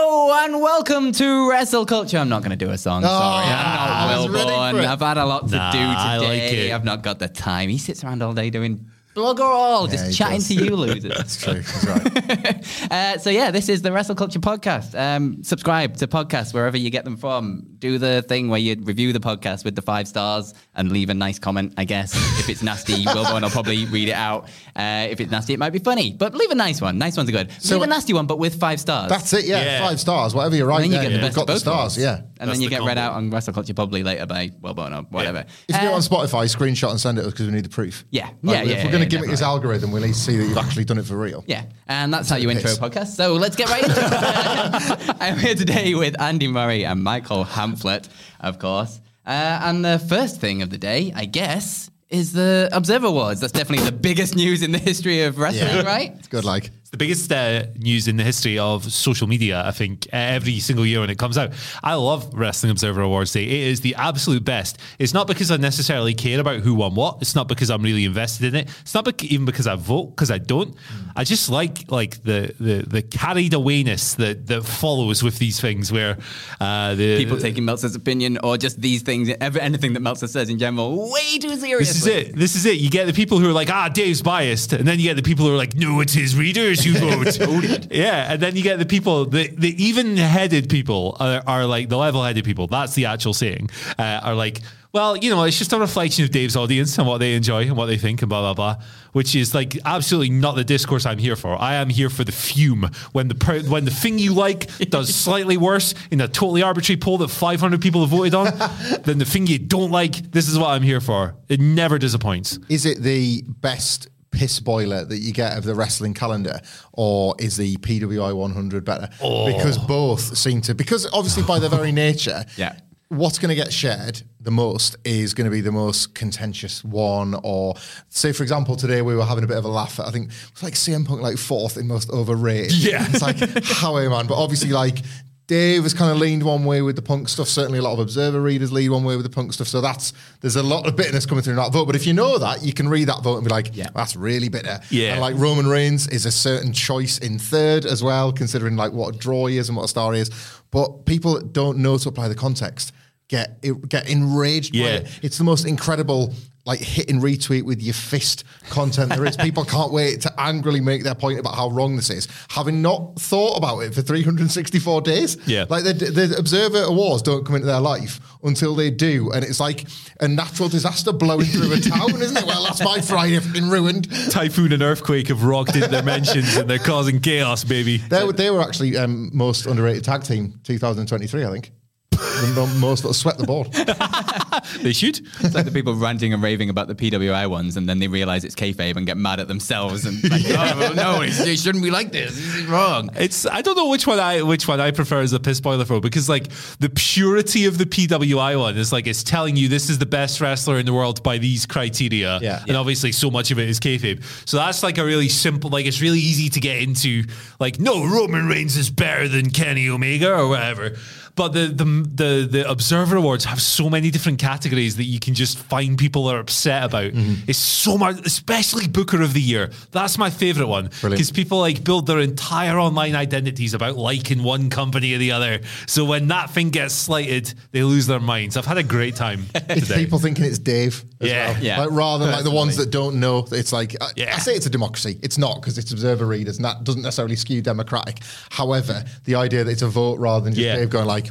Hello and welcome to Wrestle Culture. I'm not going to do a song. Oh, sorry, I I'm was not ready for Born. it. I've had a lot to Nah, do today. I like it. I've not got the time. He sits around all day doing blogger all, Yeah, just he chatting does. to you losers. That's true. That's right. Uh, so yeah, this is the Wrestle Culture podcast. Um, subscribe to podcasts wherever you get them from. Do the thing where you review the podcast with the five stars and leave a nice comment. I guess if it's nasty, Will Bowen will probably read it out. Uh, if it's nasty, it might be funny, but leave a nice one. Nice ones are good. So- leave a nasty one, but with five stars. That's it. Yeah, Yeah. five stars. Whatever you're right. And then you there, get the you've best got of the both stars. worlds. Yeah. And That's then you the get read out on Wrestle Culture probably later by Wellbone or whatever. If you do it on Spotify, screenshot and send it because we need the proof. Yeah. Like, Yeah, If we're yeah, going to gimmick his algorithm, we need to see that you've actually done it for real. Yeah, and that's how you intro a podcast. So let's get right into it. I'm here today with Andy Murray and Michael Hamflett, of course. Uh, and the first thing of the day, I guess, is the Observer Awards. That's definitely the biggest news in the history of wrestling, Yeah. right? It's good. Like, It's the biggest uh, news in the history of social media, I think, every single year when it comes out. I love Wrestling Observer Awards Day. It is the absolute best. It's not because I necessarily care about who won what. It's not because I'm really invested in it. It's not bec- even because I vote, because I don't. I just like like the the, the carried awayness that, that follows with these things where uh, the People taking Meltzer's opinion or just these things, ever, anything that Meltzer says in general, way too seriously. This is it. This is it. You get the people who are like, ah, Dave's biased. And then you get the people who are like, no, it's his readers who vote. yeah. And then you get the people, the, the even headed people are, are like, the level headed people, that's the actual saying, uh, are like, well, you know, it's just a reflection of Dave's audience and what they enjoy and what they think and blah, blah, blah, which is like absolutely not the discourse I'm here for. I am here for the fume. When the per- when the thing you like does slightly worse in a totally arbitrary poll that 500 people have voted on, then the thing you don't like, this is what I'm here for. It never disappoints. is it the best piss boiler that you get of the wrestling calendar, or is the PWI 100 better? Oh. Because both seem to, because obviously by their very nature, Yeah. What's going to get shared the most is going to be the most contentious one, or say, for example, today we were having a bit of a laugh. At, I think it was like CM Punk, like fourth in most overrated. Yeah. it's like how man, but obviously, like Dave has kind of leaned one way with the Punk stuff. Certainly, a lot of Observer readers lean one way with the Punk stuff. So that's there's a lot of bitterness coming through in that vote. But if you know that, you can read that vote and be like, Yeah. that's really bitter. Yeah. And like Roman Reigns is a certain choice in third as well, considering like what a draw he is and what a star he is. But people don't know to apply the context get get enraged by Yeah. it. It's the most incredible like hit and retweet with your fist content there is. People can't wait to angrily make their point about how wrong this is, having not thought about it for 364 days. Yeah. Like the, the Observer Awards don't come into their life until they do. And it's like a natural disaster blowing through a town, isn't it? Well, that's my Friday been ruined. Typhoon and earthquake have rocked into their mentions and they're causing chaos, baby. They were, they were actually um, most underrated tag team 2023, I think. The mo- most that swept the board. They should. It's like the people ranting and raving about the PWI ones, and then they realize it's kayfabe and get mad at themselves and like, oh well, no, it, it shouldn't be like this. This is wrong. It's I don't know which one I which one I prefer as a piss boiler for because like the purity of the PWI one is like it's telling you this is the best wrestler in the world by these criteria. Yeah. And obviously so much of it is kayfabe. So that's like a really simple like it's really easy to get into like no Roman Reigns is better than Kenny Omega or whatever. But the, the the the Observer Awards have so many different categories that you can just find people that are upset about. Mm-hmm. It's so much, especially Booker of the Year. That's my favorite one because people like build their entire online identities about liking one company or the other. So when that thing gets slighted, they lose their minds. I've had a great time It's today. people thinking it's Dave. As Yeah. well. Yeah. Like rather than like the ones that don't know, it's like I, Yeah. I say it's a democracy. It's not because it's observer readers, and that doesn't necessarily skew democratic. However, the idea that it's a vote rather than just Yeah. Dave going like.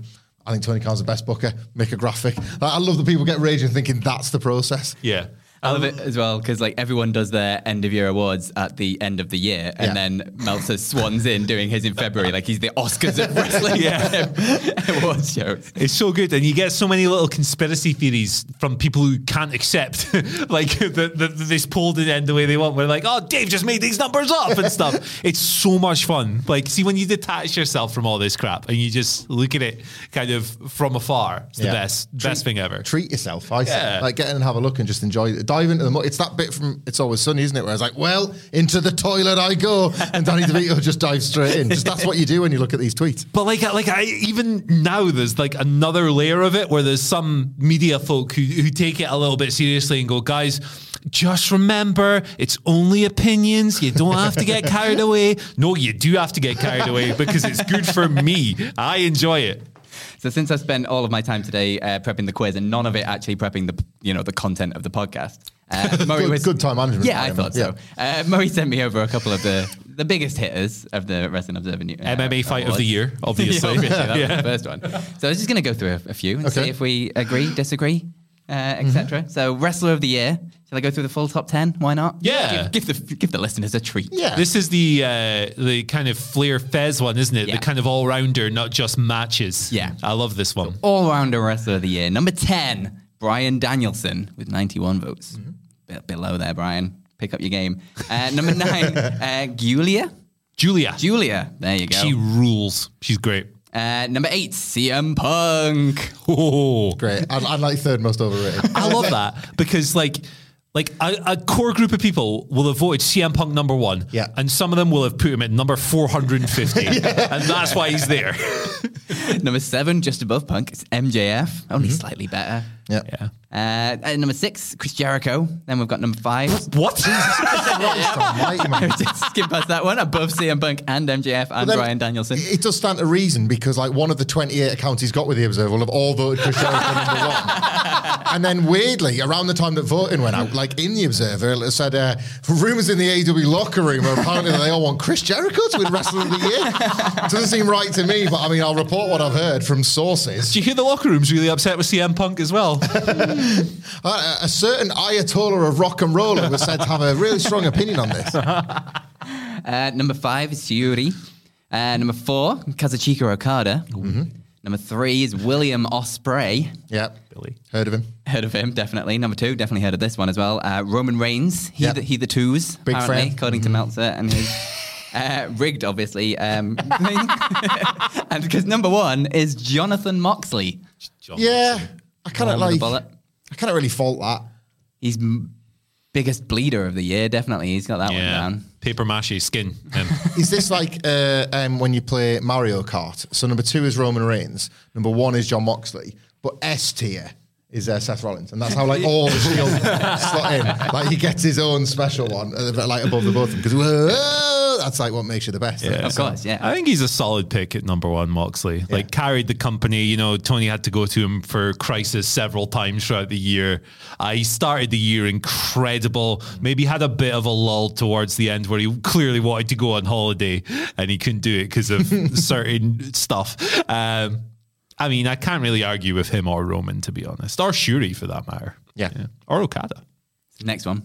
I think Tony Khan's the best booker. Make a graphic. I love that people get raging thinking that's the process. yeah. I love it um, as well because like everyone does their end of year awards at the end of the year, and Yeah. then Meltzer swans in doing his in February, like he's the Oscars of wrestling awards shows. It's so good, and you get so many little conspiracy theories from people who can't accept, like that the, this poll didn't end the way they want. We're like, oh, Dave just made these numbers up and stuff. it's so much fun. Like, see when you detach yourself from all this crap and you just look at it kind of from afar. It's the Yeah. best, best thing ever. Treat yourself. I say. Yeah. Like get in and have a look and just enjoy it. Dive into the mo- It's that bit from It's Always Sunny, isn't it? Where I was like, well, into the toilet I go. And Danny DeVito just dives straight in. Just that's what you do when you look at these tweets. But like, like I even now, there's like another layer of it where there's some media folk who, who take it a little bit seriously and go, guys, just remember, it's only opinions. You don't have to get carried away. No, you do have to get carried away because it's good for me. I enjoy it. So since I spent all of my time today uh, prepping the quiz and none of it actually prepping the you know the content of the podcast, uh, Murray Good- was good time management, Yeah, I Ryan. thought so. Uh, Murray sent me over a couple of the the biggest hitters of the Wrestling Observer New- uh, MMA fight of the year, obviously. yeah, obviously, that Yeah. was the first one. So I was just going to go through a, a few and see if we agree, disagree, uh, etc. So Wrestler of the Year. Shall I go through the full top ten? Why not? Yeah. Give, give the give the listeners a treat. Yeah. This is the uh, the kind of Flair Thesz one, isn't it? Yeah. The kind of all rounder, not just matches. Yeah. I love this one. all rounder wrestler of the year. Number 10, Bryan Danielson with 91 votes. Mm-hmm. Bit below there, Bryan. Pick up your game. Uh, number 9, uh, Giulia. Julia. Julia. There you go. She rules. She's great. Uh, number 8, CM Punk. Oh. Great. I, I like third most overrated. I love that because like like a, a core group of people will have voted CM Punk number one, Yeah. and some of them will have put him at number four hundred and fifty, yeah. and that's why he's there. number 7, just above Punk, it's MJF. Only Mm-hmm. slightly better. Yeah. Yeah. Uh, and number 6, Chris Jericho. Then we've got number 5. What? Skip past that one. Above CM Punk and MJF and then Bryan Danielson. It does stand to reason because like one of the 28 accounts he's got with the Observer will have all voted Chris Jericho number one. And then weirdly, around the time that voting went out, like in the Observer, it said uh, rumors in the AW locker room are apparently that they all want Chris Jericho to win Wrestler of the Year. Doesn't seem right to me, but I mean, I'll report what I've heard from sources. Do you hear the locker room's really upset with CM Punk as well? A certain Ayatollah of rock and roll was said to have a really strong opinion on this. Uh, number five is Syuri. Uh, number four, Kazuchika Okada. Mm-hmm. Number three is William Ospreay. Yeah, Billy. heard of him. Heard of him, definitely. Number two, definitely heard of this one as well. Uh, Roman Reigns. He, Yeah. the, he the twos, Big apparently, fan. Mm-hmm. according to Meltzer and his. Uh, rigged, obviously. Um, and because number one is Jonathan Moxley. Yeah, I kind of One with like. Bullet. I kind of really fault that. He's m- biggest bleeder of the year, definitely. He's got that one down. Paper mache skin. Um, Is this like uh, um, when you play Mario Kart? So number two is Roman Reigns, number one is Jon Moxley, but S tier is uh, Seth Rollins, and that's how like all the shield slot in. Like he gets his own special one, uh, but, like above the both of them, because that's like what makes you the best. Yeah. Of course, yeah. I think he's a solid pick at number one, Moxley. Like carried the company. You know, Tony had to go to him for crisis several times throughout the year. Uh, he started the year incredible. Maybe had a bit of a lull towards the end where he clearly wanted to go on holiday and he couldn't do it because of certain stuff. Um, I mean, I can't really argue with him or Roman, to be honest, or Syuri for that matter. Yeah. Or Okada, Next one.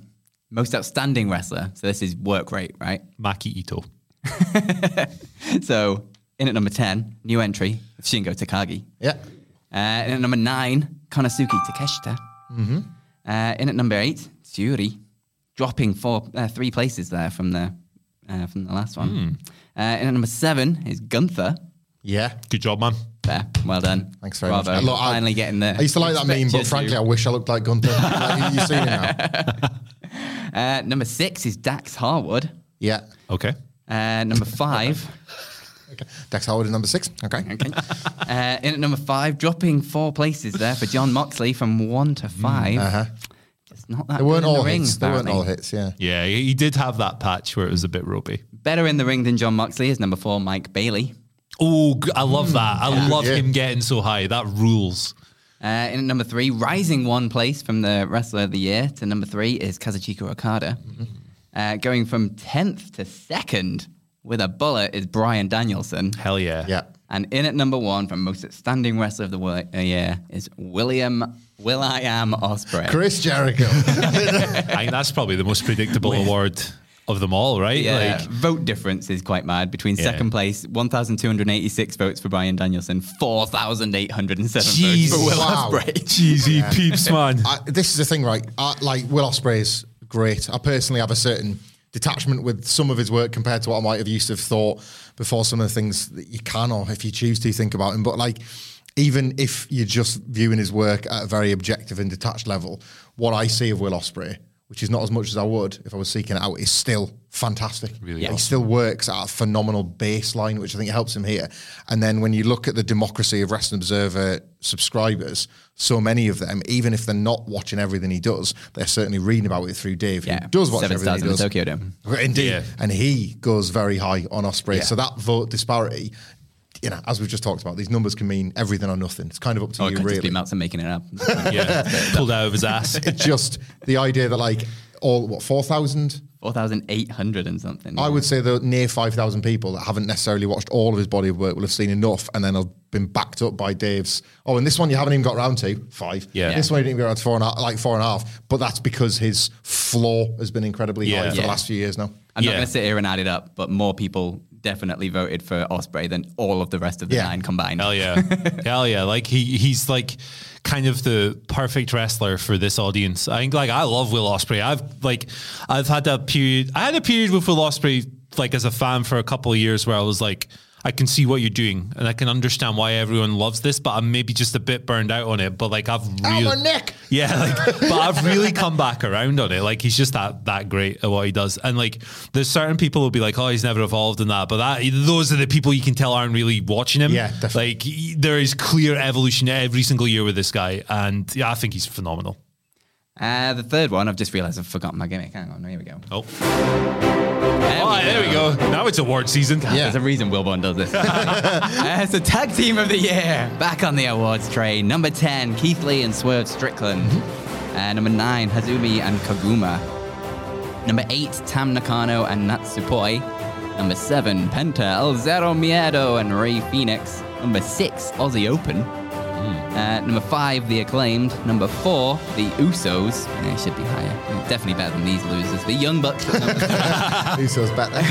Most outstanding wrestler. So this is work rate, right? Maki Ito. So in at number 10, new entry, Shingo Takagi. Yeah, Uh, in at number 9, Konosuke Takeshita. Mm-hmm. Uh, in at number 8, Syuri. Dropping four, uh, three places there from the uh, from the last one. Uh, in at number 7 is Gunther. yeah. Good job, man. There, well done. Thanks very Bravo. much. Look, I- Finally getting there. I used to like that meme, but expected frankly, I wish I looked like Gunther. like, you- you've seen now. Uh, number 6 is Dax Harwood. Yeah. Okay. Uh, number 5 Okay. Dex Howard is number six. Okay. Okay. uh, in at number five, dropping four places there for Jon Moxley from one to 5 Uh-huh. Just not that They weren't good in all the ring, hits. They weren't all hits. Yeah. Yeah, he he did have that patch where it was a bit ropey. Better in the ring than Jon Moxley is number four, Mike Bailey. Oh, I love that. I love Yeah. him getting so high. That rules. Uh, in at number three, rising one place from the Wrestler of the Year to number three is Kazuchika Okada. Uh, going from 10th to second with a bullet is Bryan Danielson. Hell yeah. Yeah. And in at number one from most outstanding wrestler of the wo- uh, year is William Will I Am Ospreay. Chris Jericho. I think that's probably the most predictable award of them all, right? Yeah, Like, vote difference is quite mad between Yeah. second place, 1,286 votes for Bryan Danielson, 4,807 Jeez. votes for Will Wow. Ospreay. cheesy peeps, man. I, this is the thing, right? I, like Will Ospreay's great. I personally have a certain detachment with some of his work compared to what I might have used to have thought before. Some of the things that you can, or if you choose to, think about him. But like, even if you're just viewing his work at a very objective and detached level, what I see of Will Ospreay, which is not as much as I would if I was seeking it out, is still fantastic. Really He still works at a phenomenal baseline, which I think helps him here. And then when you look at the democracy of Wrestling Observer subscribers, so many of them, even if they're not watching everything he does, they're certainly reading about it through Dave, Yeah, who does watch seven everything stars he in the does. Tokyo Dome. Indeed. Yeah. And he goes very high on Ospreay. Yeah. So that vote disparity, you know, as we've just talked about, these numbers can mean everything or nothing. It's kind of up to Oh, it you, could just really. be Meltzer making it up. yeah. Pulled out of his ass. It's just the idea that, like, all, what, 4,000? 4,800 and something. I would say that near 5,000 people that haven't necessarily watched all of his body of work will have seen enough and then have been backed up by Dave's. Oh, and this one you haven't even got round to, five. Yeah. This one you didn't even get around to four and like four and a half. But that's because his floor has been incredibly Yeah. high for Yeah. the last few years now. I'm not going to sit here and add it up, but more people definitely voted for Ospreay than all of the rest of the Yeah. nine combined. Hell yeah. Hell yeah. Like he he's like kind of the perfect wrestler for this audience. I think like I love Will Ospreay. I've like I've had a period I had a period with Will Ospreay like as a fan for a couple of years where I was like I can see what you're doing and I can understand why everyone loves this, but I'm maybe just a bit burned out on it. But like I've really neck! Yeah, like, but I've really come back around on it. Like he's just that that great at what he does. And like there's certain people who'll be like, oh, he's never evolved in that. But that those are the people you can tell aren't really watching him. Yeah, definitely. Like he- there is clear evolution every single year with this guy, and yeah, I think he's phenomenal. Uh, the third one, I've just realised I've forgotten my gimmick. Hang on, here we go. Oh, There, oh there we go. Now it's award season. Yeah. There's a reason Wilborn does this. uh, it's the tag team of the year. Back on the awards train. Number 10, Keith Lee and Swerve Strickland. Uh, number 9, Hazuki and Koguma. Number 8, Tam Nakano and Natsupoi. Number 7, Penta, El Zero Miedo and Rey Fenix. Number 6, Aussie Open. Uh, number 5, The Acclaimed. Number 4, The Usos. They should be higher. Definitely better than these losers. The Young Bucks at number Who's better?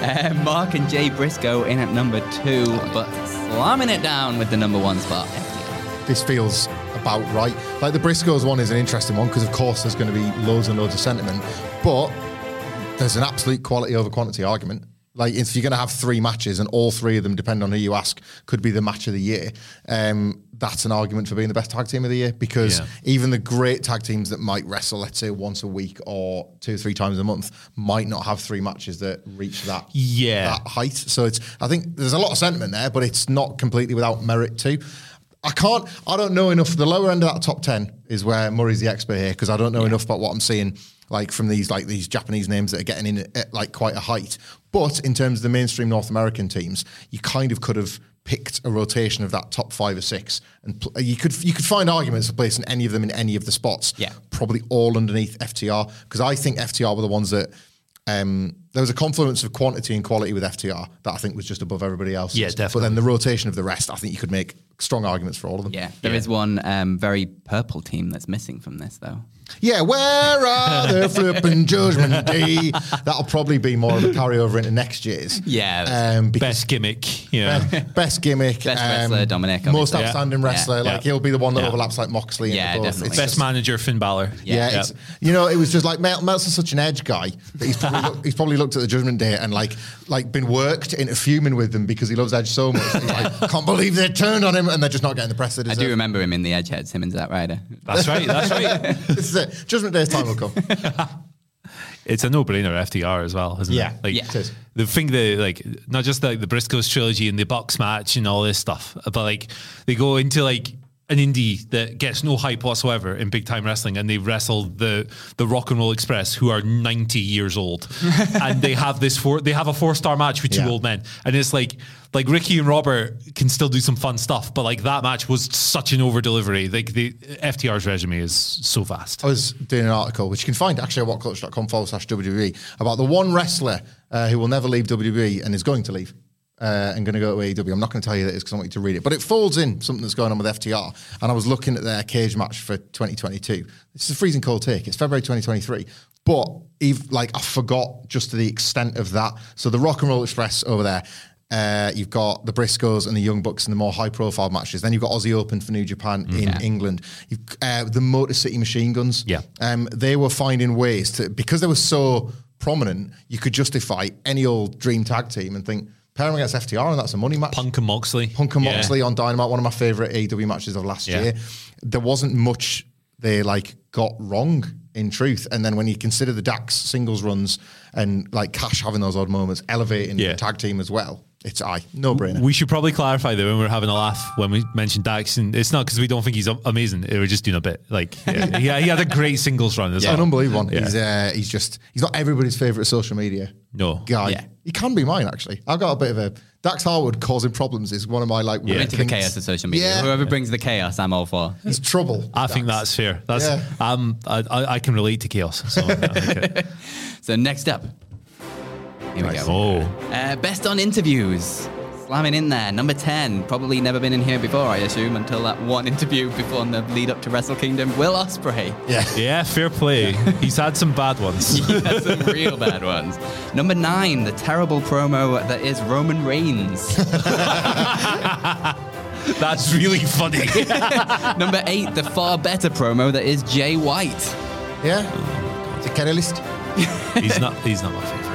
Uh, Mark and Jay Briscoe in at number two, but slamming it down with the number one spot. This feels about right. Like the Briscoes one is an interesting one because, of course, there's going to be loads and loads of sentiment, but there's an absolute quality over quantity argument. Like if you're going to have three matches and all three of them, depending on who you ask, could be the match of the year, um, that's an argument for being the best tag team of the year. Because Yeah. even the great tag teams that might wrestle, let's say once a week or two or three times a month, might not have three matches that reach that Yeah. that height. So it's I think there's a lot of sentiment there, but it's not completely without merit too. I can't. I don't know enough. The lower end of that top ten is where Murray's the expert here because I don't know enough about what I'm seeing. Like from these like these Japanese names that are getting in at, at like quite a height. But in terms of the mainstream North American teams, you kind of could have picked a rotation of that top five or six, and pl- you could you could find arguments for placing any of them in any of the spots. Yeah. probably all underneath FTR because I think FTR were the ones that um, there was a confluence of quantity and quality with FTR that I think was just above everybody else. Yeah, definitely. But then the rotation of the rest, I think you could make strong arguments for all of them. Yeah, there is one um, very purple team that's missing from this, though. Yeah, where are the flipping Judgment Day? That'll probably be more of a carryover into next year's. Yeah. Um, Best gimmick. Yeah. Best, best gimmick. Best wrestler, Dominic, Most obviously. outstanding Yeah. wrestler. Yeah. Like, he'll be the one that Yeah. overlaps like Moxley. Yeah, and both. definitely. It's Best just- manager Finn Balor. Yeah, Yeah. It's, you know, it was just like Mel, Meltzer's such an edge guy that he's probably, look, he's probably looked at the Judgment Day and like like been worked into fuming with them because he loves Edge so much. He's like, can't believe they turned on him and they're just not getting the press they I do remember him in the Edgeheads, him and Zack Ryder. That's right. That's right. is. Judgment Day's time will come. it's a no-brainer FTR as well, isn't Yeah. it? Like Yeah. It is. the thing that like not just like the Briscoes trilogy and the Bucks match and all this stuff, but like they go into like an indie that gets no hype whatsoever in big time wrestling, and they wrestle the the Rock and Roll Express, who are ninety years old, and they have this four they have a four star match with two Yeah. old men, and it's like like Ricky and Robert can still do some fun stuff, but like that match was such an over delivery. Like the FTR's resume is so vast. I was doing an article, which you can find actually at whatculture.com forward slash WWE, about the one wrestler uh, who will never leave WWE and is going to leave uh, and going to go to AEW. I'm not going to tell you that it's because I want you to read it, but it folds in something that's going on with FTR. And I was looking at their cage match for 2022. This is a freezing cold take. It's February 2023. But like I forgot just to the extent of that. So the Rock and Roll Express over there. Uh, you've got the Briscoes and the Young Bucks and the more high-profile matches. Then you've got Aussie Open for New Japan in England. You've, uh, the Motor City Machine Guns. Yeah. Um, they were finding ways to because they were so prominent, you could justify any old dream tag team and think pair against FTR and that's a money match. Punk and Moxley, Punk and Yeah. Moxley on Dynamite, one of my favorite AEW matches of last Yeah. year. There wasn't much they like got wrong in truth. And then when you consider the Dax singles runs and like Cash having those odd moments, elevating Yeah. the tag team as well, it's I no brainer. We should probably clarify that when we're having a laugh when we mentioned Dax, and it's not because we don't think he's amazing. We're just doing a bit like yeah, he, he had a great singles run as It's an unbelievable one. Yeah. He's uh, he's just he's not everybody's favorite social media No. guy. Yeah. He can be mine actually. I've got a bit of a Dax Harwood causing problems is one of my like. I'm into the chaos of social media. Yeah. Whoever brings the chaos, I'm all for. It's trouble. I think that's fair. That's Yeah. um, I, I, I can relate to chaos. So, I think it- So next up, here we go. oh, Uh, best on interviews. Slamming in there, number 10. Probably never been in here before, I assume, until that one interview before the lead up to Wrestle Kingdom. Will Ospreay. Yeah. yeah, fair play. He's had some bad ones. He has some real bad ones. Number 9, the terrible promo that is Roman Reigns. That's really funny. number 8, the far better promo that is Jay White. Yeah. It's a Kenny list. he's not. He's not my favorite.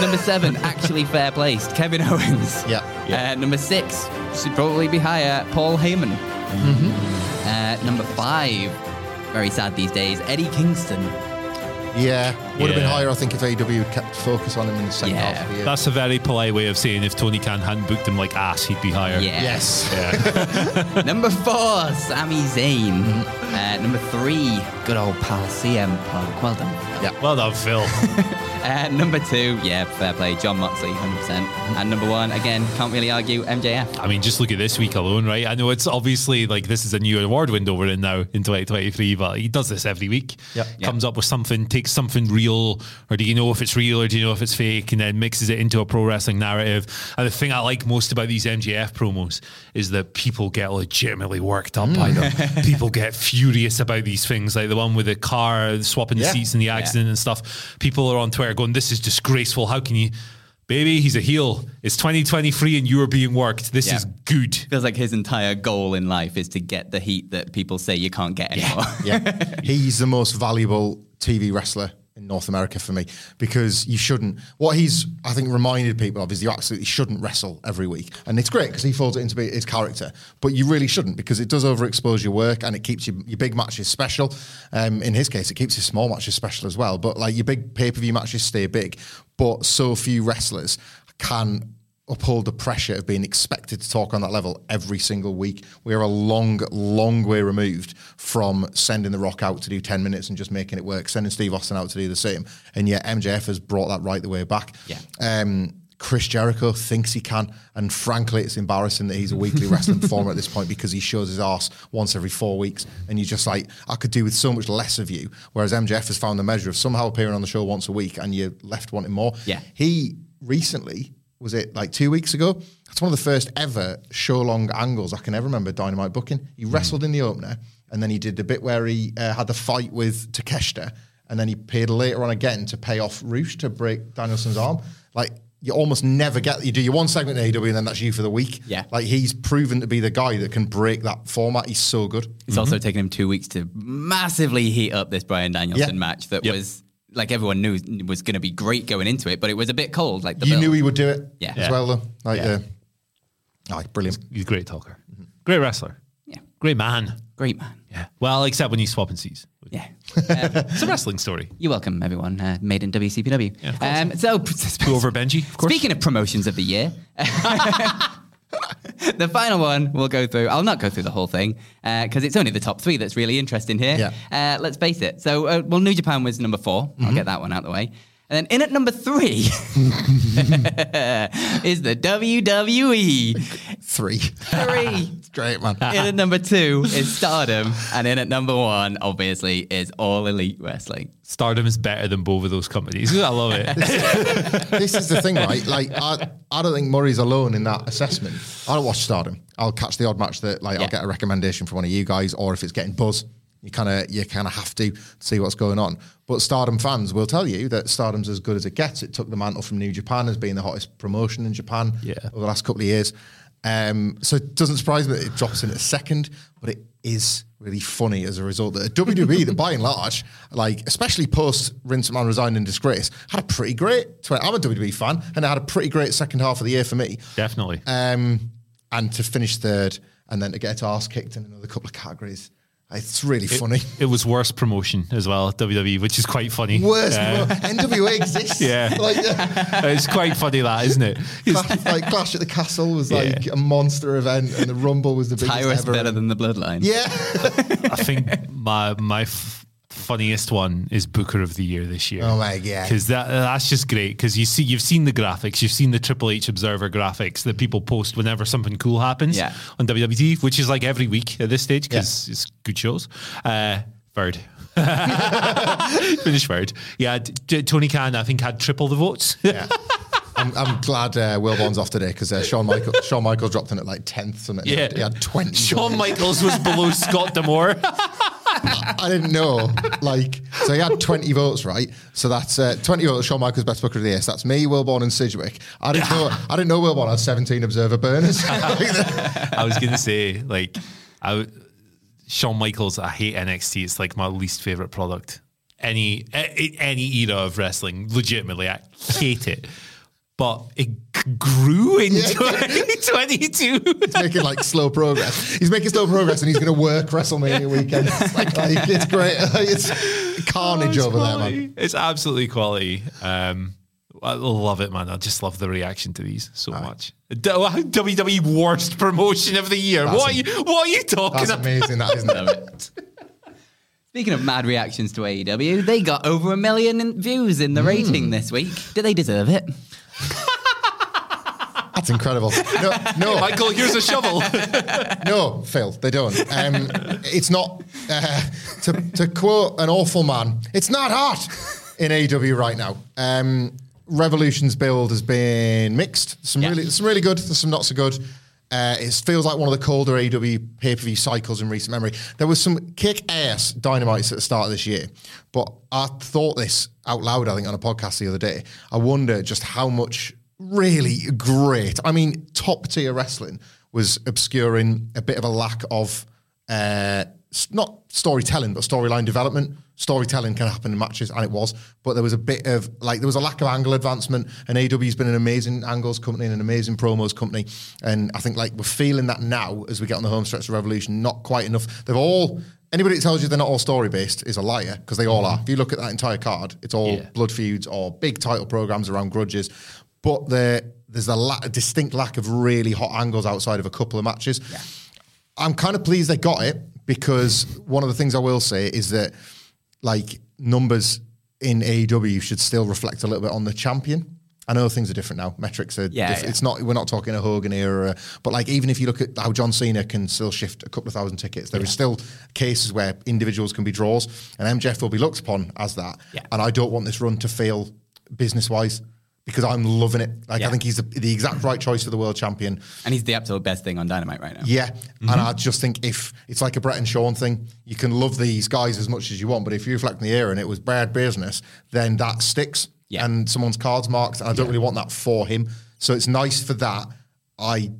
Number 7, actually fair placed, Kevin Owens. Yeah. Uh, number six should probably be higher. Paul Heyman. Uh, number five, very sad these days. Eddie Kingston. Yeah. Would have been higher, I think, if AEW had kept focus on him in the second Yeah. half of the year. That's a very polite way of saying if Tony Khan hadn't booked him like ass, he'd be higher. Yeah. yes. number four, Sami Zayn. Uh, number three, good old pal CM Punk. Well done. Yeah, Well done, Phil. Uh, number two, yeah, fair play, Jon Moxley, 100%. And number one, again, can't really argue, MJF. I mean, just look at this week alone, right? I know it's obviously like this is a new award window we're in now in 2023, but he does this every week. Yep. Comes up with something, takes something real, or do you know if it's real or do you know if it's fake, and then mixes it into a pro wrestling narrative. And the thing I like most about these MJF promos is that people get legitimately worked up by them. Hmm. people get furious about these things, like the one with the car swapping the Yeah. seats in the accident and stuff. People are on Twitter going, "This is disgraceful. How can you?" Baby, he's a heel. It's 2023 and you are being worked. This Yeah. is good. Feels like his entire goal in life is to get the heat that people say you can't get anymore. yeah. He's the most valuable TV wrestler in North America for me because you shouldn't. What he's, I think, reminded people of is you absolutely shouldn't wrestle every week. And it's great because he folds it into his character, but you really shouldn't because it does overexpose your work and it keeps your, your big matches special. Um, in his case, it keeps his small matches special as well. But like your big pay per view matches stay big, but so few wrestlers can uphold the pressure of being expected to talk on that level every single week. We are a long, long way removed from sending The Rock out to do 10 minutes and just making it work, sending Steve Austin out to do the same. And yet MJF has brought that right the way back. Yeah. Um, Chris Jericho thinks he can, and frankly, it's embarrassing that he's a weekly wrestling performer at this point because he shows his ass once every four weeks, and you're just like, I could do with so much less of you. Whereas MJF has found the measure of somehow appearing on the show once a week, and you're left wanting more. Yeah. he recently was it like two weeks ago? That's one of the first ever show long angles I can ever remember Dynamite booking. He wrestled in the opener, and then he did the bit where he uh, had the fight with Takeshita, and then he paid later on again to pay off Rush to break Danielson's arm. Like you almost never get you do your one segment in AEW and then that's you for the week. Yeah. like he's proven to be the guy that can break that format. He's so good. It's also taken him two weeks to massively heat up this Bryan Danielson match that Yep. was like everyone knew was going to be great going into it, but it was a bit cold. Like the you build. knew he would do it Yeah. as Yeah. well though. Like, Yeah. uh, oh, brilliant. He's a great talker. Great wrestler. Yeah. Great man. Great man. Yeah. Well, except when he's swapping seats. Yeah. It's a wrestling story. You're welcome, everyone. Uh, made in WCPW. Yeah, of course. um, so, Go over Benji, of course. speaking of promotions of the year, the final one we'll go through. I'll not go through the whole thing because it's only the top three that's really interesting here. Uh, let's face it. So, uh, well, New Japan was number 4 i I'll get that one out of the way. And then in at number three is the WWE. Three. Three. It's great, man. in at number two is Stardom, and in at number one, obviously, is All Elite Wrestling. Stardom is better than both of those companies. I love it. this is the thing, right? Like, I, I don't think Murray's alone in that assessment. I don't watch Stardom. I'll catch the odd match that, like, Yeah. I'll get a recommendation from one of you guys, or if it's getting buzz, you kind of you kind of have to see what's going on. But Stardom fans will tell you that Stardom's as good as it gets. It took the mantle from New Japan as being the hottest promotion in Japan Yeah. over the last couple of years. Um, so it doesn't surprise me that it drops in at second, but it is really funny as a result that WWE, that by and large, like especially post Vince McMahon resigned in disgrace, had a pretty great. I'm a WWE fan, and it had a pretty great second half of the year for me. Definitely. Um, and to finish third, and then to get its arse kicked in another couple of categories, it's really funny. It was worse promotion as well, WWE, which is quite funny. Worst, Uh, NWA exists. Yeah. like, uh, it's quite funny that, isn't it? Clash, like Clash at the Castle was like Yeah. a monster event, and the Rumble was the biggest Tyrus ever. better than the Bloodline. yeah. I think my my f- funniest one is Booker of the Year this year. Oh my God. Because that that's just great. Because you see, you've seen the graphics, you've seen the Triple H Observer graphics that people post whenever something cool happens Yeah. on WWE, which is like every week at this stage because it's good shows. Uh, third. Finish third. Yeah, D- D- Tony Khan, I think, had triple the votes. Yeah. I'm, I'm glad uh, Will Bond's off today because uh, Shawn Michael Shawn Michaels dropped in at like tenth. Something. Yeah. he had twenty. Shawn Michaels was below Scott D'Amore. I didn't know. Like, so he had 20 votes, right? So that's uh, 20 votes. Shawn Michaels best booker of the year. So that's me, Wilborn, and Sidgwick. I didn't know. I didn't know Wilborn had 17 observer burners. I was gonna say like I w- Shawn Michaels. I hate NXT. It's like my least favorite product. Any a- any era of wrestling, legitimately, I hate it. But it g- grew in 2022. making like slow progress. He's making slow progress, and he's going to work WrestleMania weekend. Like, like, it's great. it's carnage It's over there, quality. man. It's absolutely quality. Um, I love it, man. I just love the reaction to these so much. D- WWE worst promotion of the year. That's what are you? What are you talking That's about? amazing, that isn't it? Speaking of mad reactions to AEW, they got over a million views in the rating this week. Do they deserve it? That's incredible. No, no, Michael, here's a shovel. no, Phil, they don't. Um, it's not, uh, to, to quote an awful man, it's not hot in AW right now. Um, Revolution's build has been mixed. Some Yeah. really, some really good. There's some not so good. Uh, it feels like one of the colder AEW pay per view cycles in recent memory. There was some kick ass dynamites at the start of this year, but I thought this out loud. I think on a podcast the other day. I wonder just how much really great. I mean, top tier wrestling was obscuring a bit of a lack of uh, not storytelling, but storyline development. Storytelling can happen in matches, and it was. But there was a bit of like there was a lack of angle advancement. And AW's been an amazing angles company and an amazing promos company. And I think like we're feeling that now as we get on the home stretch of Revolution. Not quite enough. They've all. Anybody that tells you they're not all story based is a liar because they all are. If you look at that entire card, it's all Yeah. blood feuds or big title programs around grudges. But there, there's a, la- a distinct lack of really hot angles outside of a couple of matches. I'm kind of pleased they got it because one of the things I will say is that like numbers in AEW should still reflect a little bit on the champion. I know things are different now. Metrics are. Yeah, diff- yeah. It's not. We're not talking a Hogan era, but like even if you look at how John Cena can still shift a couple of thousand tickets, there is still cases where individuals can be draws, and MJF will be looked upon as that. Yeah. And I don't want this run to fail business wise because I'm loving it. Like Yeah. I think he's the, the exact right choice for the world champion. And he's the absolute best thing on Dynamite right now. Yeah, and mm-hmm. I just think if it's like a Bret and Shawn thing, you can love these guys as much as you want, but if you reflect in the air and it was bad business, then that sticks. Yeah. And someone's cards marked, and I don't really want that for him. So it's nice for that. I,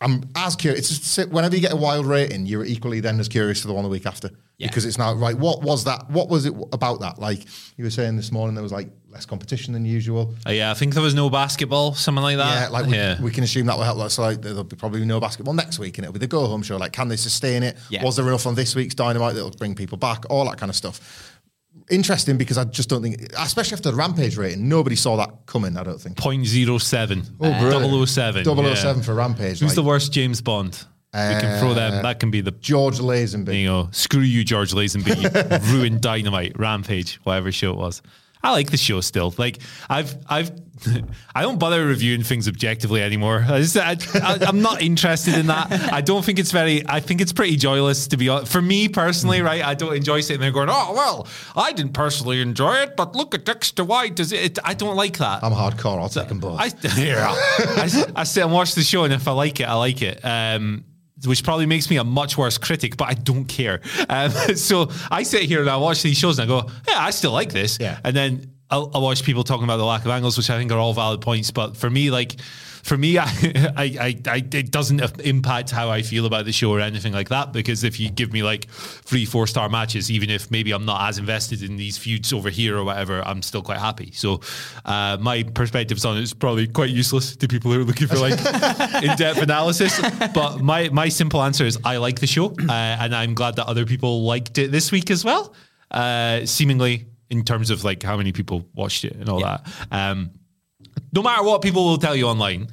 I'm as curious. It's just, whenever you get a wild rating, you're equally then as curious for the one the week after Yeah. because it's now right. What was that? What was it about that? Like you were saying this morning, there was like less competition than usual. Uh, yeah, I think there was no basketball, something like that. Yeah, like we, yeah. we can assume that will help. So like there'll be probably no basketball next week, and it'll be the go home show. Like, can they sustain it? Yeah. Was there enough on this week's Dynamite that'll bring people back? All that kind of stuff. Interesting because I just don't think, especially after the Rampage rating, nobody saw that coming. I don't think. 0.07. Oh, brilliant. 007. 007 yeah. for Rampage. Who's like, the worst James Bond? we can throw them. That can be the George Lazenby. you know, screw you, George Lazenby, ruined Dynamite, Rampage, whatever show it was. I like the show still. Like I've, I've, I don't bother reviewing things objectively anymore. I just, I, I, I'm not interested in that. I don't think it's very. I think it's pretty joyless to be honest. For me personally, right? I don't enjoy sitting there going, "Oh well, I didn't personally enjoy it, but look at Dexter White." Does it? I don't like that. I'm hardcore. I'll take them both. I, yeah. I, I sit and watch the show, and if I like it, I like it. Um, which probably makes me a much worse critic, but I don't care. Um, so I sit here and I watch these shows and I go, yeah, I still like this. Yeah. And then I'll, I'll watch people talking about the lack of angles, which I think are all valid points. But for me, like, for me, I, I, I, I, it doesn't impact how I feel about the show or anything like that. Because if you give me like three, four star matches, even if maybe I'm not as invested in these feuds over here or whatever, I'm still quite happy. So uh, my perspectives on it is probably quite useless to people who are looking for like in depth analysis. But my my simple answer is I like the show, uh, and I'm glad that other people liked it this week as well. Uh, seemingly in terms of like how many people watched it and all that. Um, no matter what people will tell you online,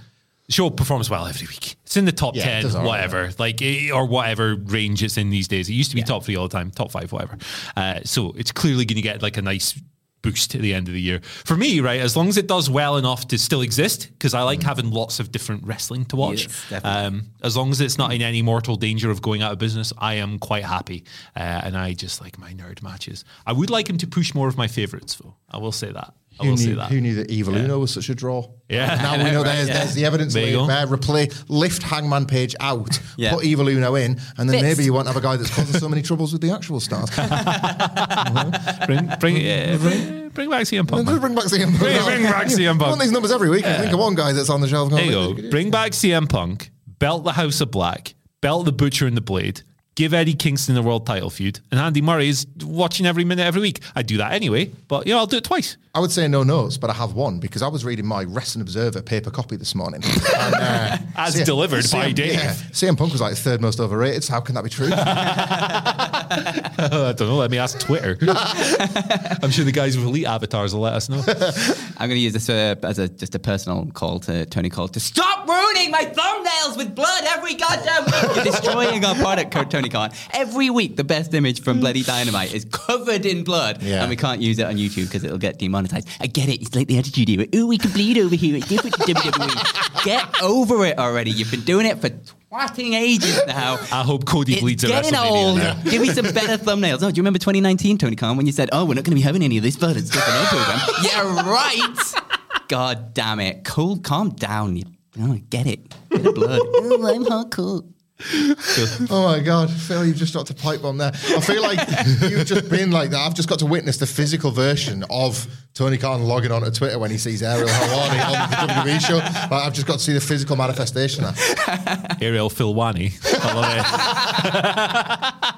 the show performs well every week. It's in the top Yeah, 10, does all right, whatever, like, eh, or whatever range it's in these days. It used to be top three all the time, top five, whatever. Uh, so it's clearly going to get like a nice boost at the end of the year. For me, right, as long as it does well enough to still exist, because I like having lots of different wrestling to watch. Yes, um, as long as it's not in any mortal danger of going out of business, I am quite happy. Uh, and I just like my nerd matches. I would like him to push more of my favorites, though. I will say that. I Who will say knew, that. who knew that Evil Uno was such a draw? Yeah. Now we know Right, there's, yeah. there's the evidence There you laid go. there. Replay, lift Hangman Page out, Yeah. put Evil Uno in, and then Fits. maybe you won't have a guy that's causing so many troubles with the actual stars. bring, bring, yeah, bring, bring back CM Punk. man. bring back CM Punk. Bring- bring back CM Punk. I want these numbers every week. I think of one guy that's on the shelf. There you go. Bring back CM Punk, belt the House of Black, belt the Butcher and the Blade, give Eddie Kingston the world title feud, and Andy Murray is watching every minute every week. I do that anyway, but you know I'll do it twice. I would say no notes, but I have one because I was reading my Wrestling Observer paper copy this morning. And, uh, As CM delivered by Dave. Yeah, CM Punk was like third most overrated. So how can that be true? I don't know. Let me ask Twitter. I'm sure the guys with elite avatars will let us know. I'm going to use this uh, as a just a personal call to Tony Cole to stop ruining my thumbnails with blood every goddamn week. You're destroying our product, Co- Tony Khan. Every week, the best image from Bloody Dynamite is covered in blood, Yeah. and we can't use it on YouTube because it'll get demonetized. I get it. It's like the Attitude Era. Ooh, we can bleed over here. It's different to WWE. Get over it already. You've been doing it for twatting ages now. I hope Cody It's bleeds at getting WrestleMania. old. now. Give me some better thumbnails. Oh, do you remember 2019, Tony Khan, when you said, "Oh, we're not going to be having any of this blood and stuff on our program"? yeah, right. God damn it, Cole, calm down. You, oh, get it. Bit of blood. oh, I'm hardcore. Oh my God, Phil, you've just dropped a pipe bomb there. I feel like you've just been like that. I've just got to witness the physical version of Tony Khan logging on to Twitter when he sees Ariel Helwani on the WWE show. Like, I've just got to see the physical manifestation. There. Ariel Filwani. I love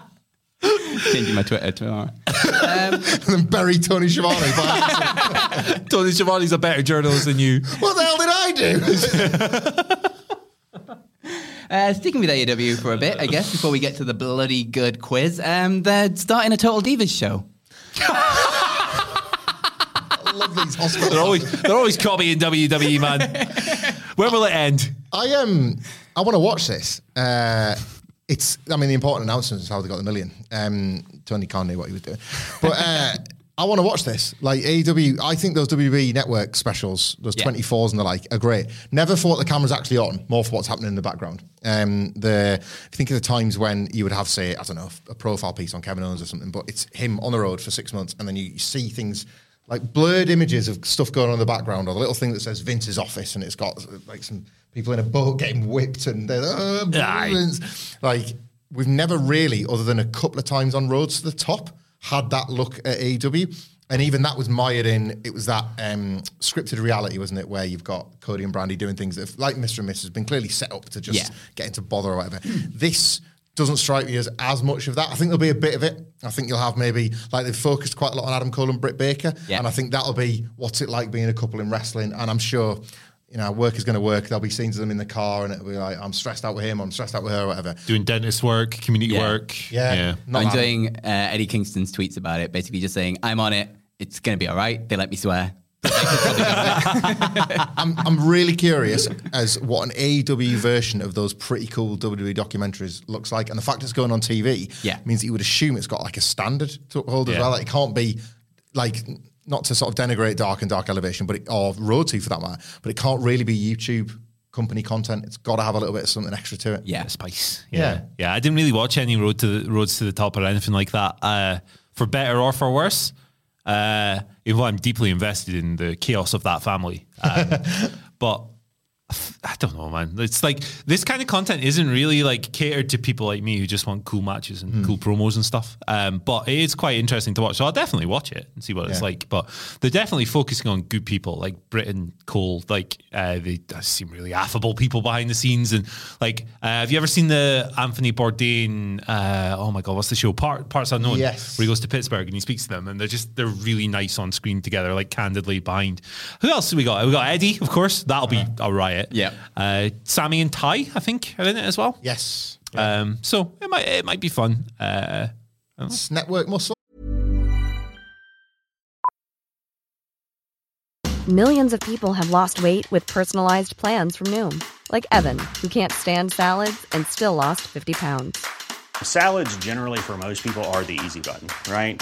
it. Changing my Twitter tomorrow. and then bury Tony Schiavone. by- Tony Schiavone's a better journalist than you. what the hell did I do? Uh, sticking with AEW for a bit, I guess, before we get to the bloody good quiz. Um, they're starting a Total Divas show. I love these hospitals. They're always they're always copying WWE, man. When will it end? I um I want to watch this. Uh, it's I mean the important announcement is how they got the million. Um, Tony Khan knew what he was doing, but uh, I want to watch this. Like AEW, I think those WWE network specials, those Yeah. twenty fours and the like, are great. Never thought the camera's actually on, more for what's happening in the background. Um, the if you think of the times when you would have say I don't know a profile piece on Kevin Owens or something, but it's him on the road for six months, and then you, see things. Like blurred images of stuff going on in the background, or the little thing that says Vince's office, and it's got like some people in a boat getting whipped, and they're oh, Aye. Vince. like we've never really, other than a couple of times on roads to the top, had that look at AEW. And even that was mired in, it was that um, scripted reality, wasn't it? Where you've got Cody and Brandi doing things that, have, like Mr. and Mrs., has been clearly set up to just Yeah. get into bother or whatever. this doesn't strike me as as much of that. I think there'll be a bit of it. I think you'll have maybe like they've focused quite a lot on Adam Cole and Britt Baker, Yeah. and I think that'll be what's it like being a couple in wrestling. And I'm sure. You know, work is going to work. There'll be scenes of them in the car, and it'll be like, I'm stressed out with him, I'm stressed out with her, or whatever. Doing dentist work, community Yeah. work. Yeah. Not I'm having- enjoying uh, Eddie Kingston's tweets about it, basically just saying, I'm on it. It's going to be all right. They let me swear. I'm, I'm really curious as what an AEW version of those pretty cool WWE documentaries looks like, and the fact it's going on TV Yeah. means that you would assume it's got like a standard to uphold as well. Like, it can't be like not to sort of denigrate Dark and Dark Elevation, but it, or Road to for that matter, but it can't really be YouTube company content. It's got to have a little bit of something extra to it. Yeah. Spice. Yeah. Yeah. yeah. I didn't really watch any road to the roads to the top or anything like that. Uh, for better or for worse. Uh, even though I'm deeply invested in the chaos of that family. Um, but I don't know, man. It's like this kind of content isn't really like catered to people like me who just want cool matches and cool promos and stuff. Um, but it is quite interesting to watch. So I'll definitely watch it and see what it's like. But they're definitely focusing on good people like Britain, Cole. Like uh, they seem really affable people behind the scenes. And like, uh, have you ever seen the Anthony Bourdain? Uh, oh my god, what's the show? Part, Parts Unknown. Yes. Where he goes to Pittsburgh and he speaks to them, and they're just they're really nice on screen together, like candidly behind. Who else do we got? We got Eddie, of course. That'll be a riot. Yeah. Uh, Sammy and Ty, I think, are in it as well. Yes. Um, so it might it might be fun. Uh, It's network muscle. Millions of people have lost weight with personalized plans from Noom, like Evan, who can't stand salads and still lost 50 pounds. Salads, generally, for most people, are the easy button, right?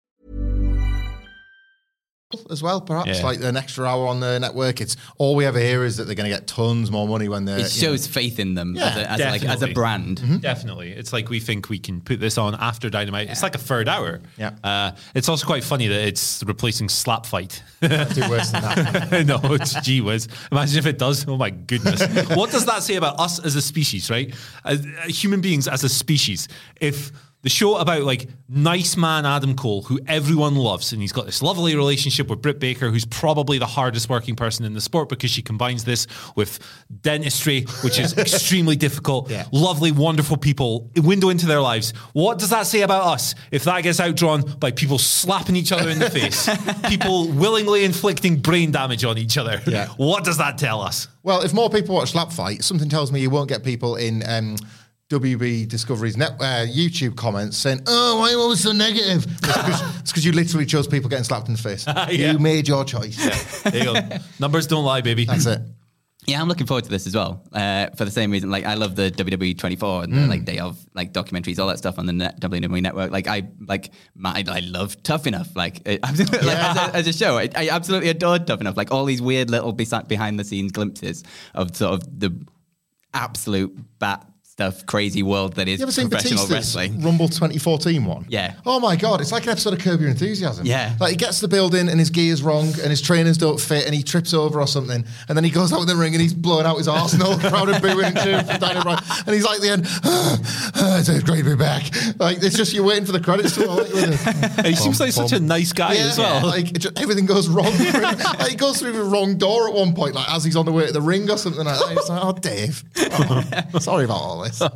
as well, perhaps Yeah. like an extra hour on the network. It's all we ever hear is that they're going to get tons more money when they're. It you know- shows faith in them Yeah, as, a, as, like, as a definitely. brand. Definitely. It's like we think we can put this on after Dynamite. It's like a third hour. Yeah. Uh, it's also quite funny that it's replacing Slap Fight. do worse than that. no, it's gee whiz. Imagine if it does. Oh my goodness. what does that say about us as a species, right? As, uh, human beings as a species. If the show about like nice man Adam Cole, who everyone loves, and he's got this lovely relationship with Britt Baker, who's probably the hardest working person in the sport because she combines this with dentistry, which is extremely difficult. Yeah. Lovely, wonderful people, window into their lives. What does that say about us if that gets outdrawn by people slapping each other in the face, people willingly inflicting brain damage on each other? Yeah. What does that tell us? Well, if more people watch Slap Fight, something tells me you won't get people in um, WB Discovery's net, uh, YouTube comments saying, "Oh, why are you always so negative?" It's because you literally chose people getting slapped in the face. Yeah. You made your choice. There you go. Numbers don't lie, baby. That's it. Yeah, I'm looking forward to this as well. Uh, for the same reason, like I love the WWE 24 and the like day of like documentaries, all that stuff on the net, WWE network. Like I like my, I love Tough Enough. Like, it, like as, a, as a show, I, I absolutely adored Tough Enough. Like all these weird little behind the scenes glimpses of sort of the absolute bat stuff, crazy world that is You ever seen professional Batista's wrestling. Rumble 2014 one? Yeah. Oh my god, it's like an episode of Curb Your Enthusiasm. Yeah. Like he gets to the building and his gear's wrong and his trainers don't fit and he trips over or something and then he goes out in the ring and he's blowing out his arsenal, crowd are booing and cheering for Daniel Bryan and he's like the end, ah, it's great to be back. Like it's just you're waiting for the credits to roll. with it. He seems like such a nice guy Yeah, as well. Like it just, everything goes wrong. for him. like he goes through the wrong door at one point, like as he's on the way to the ring or something like that. It's like, oh Dave, oh, sorry about all this.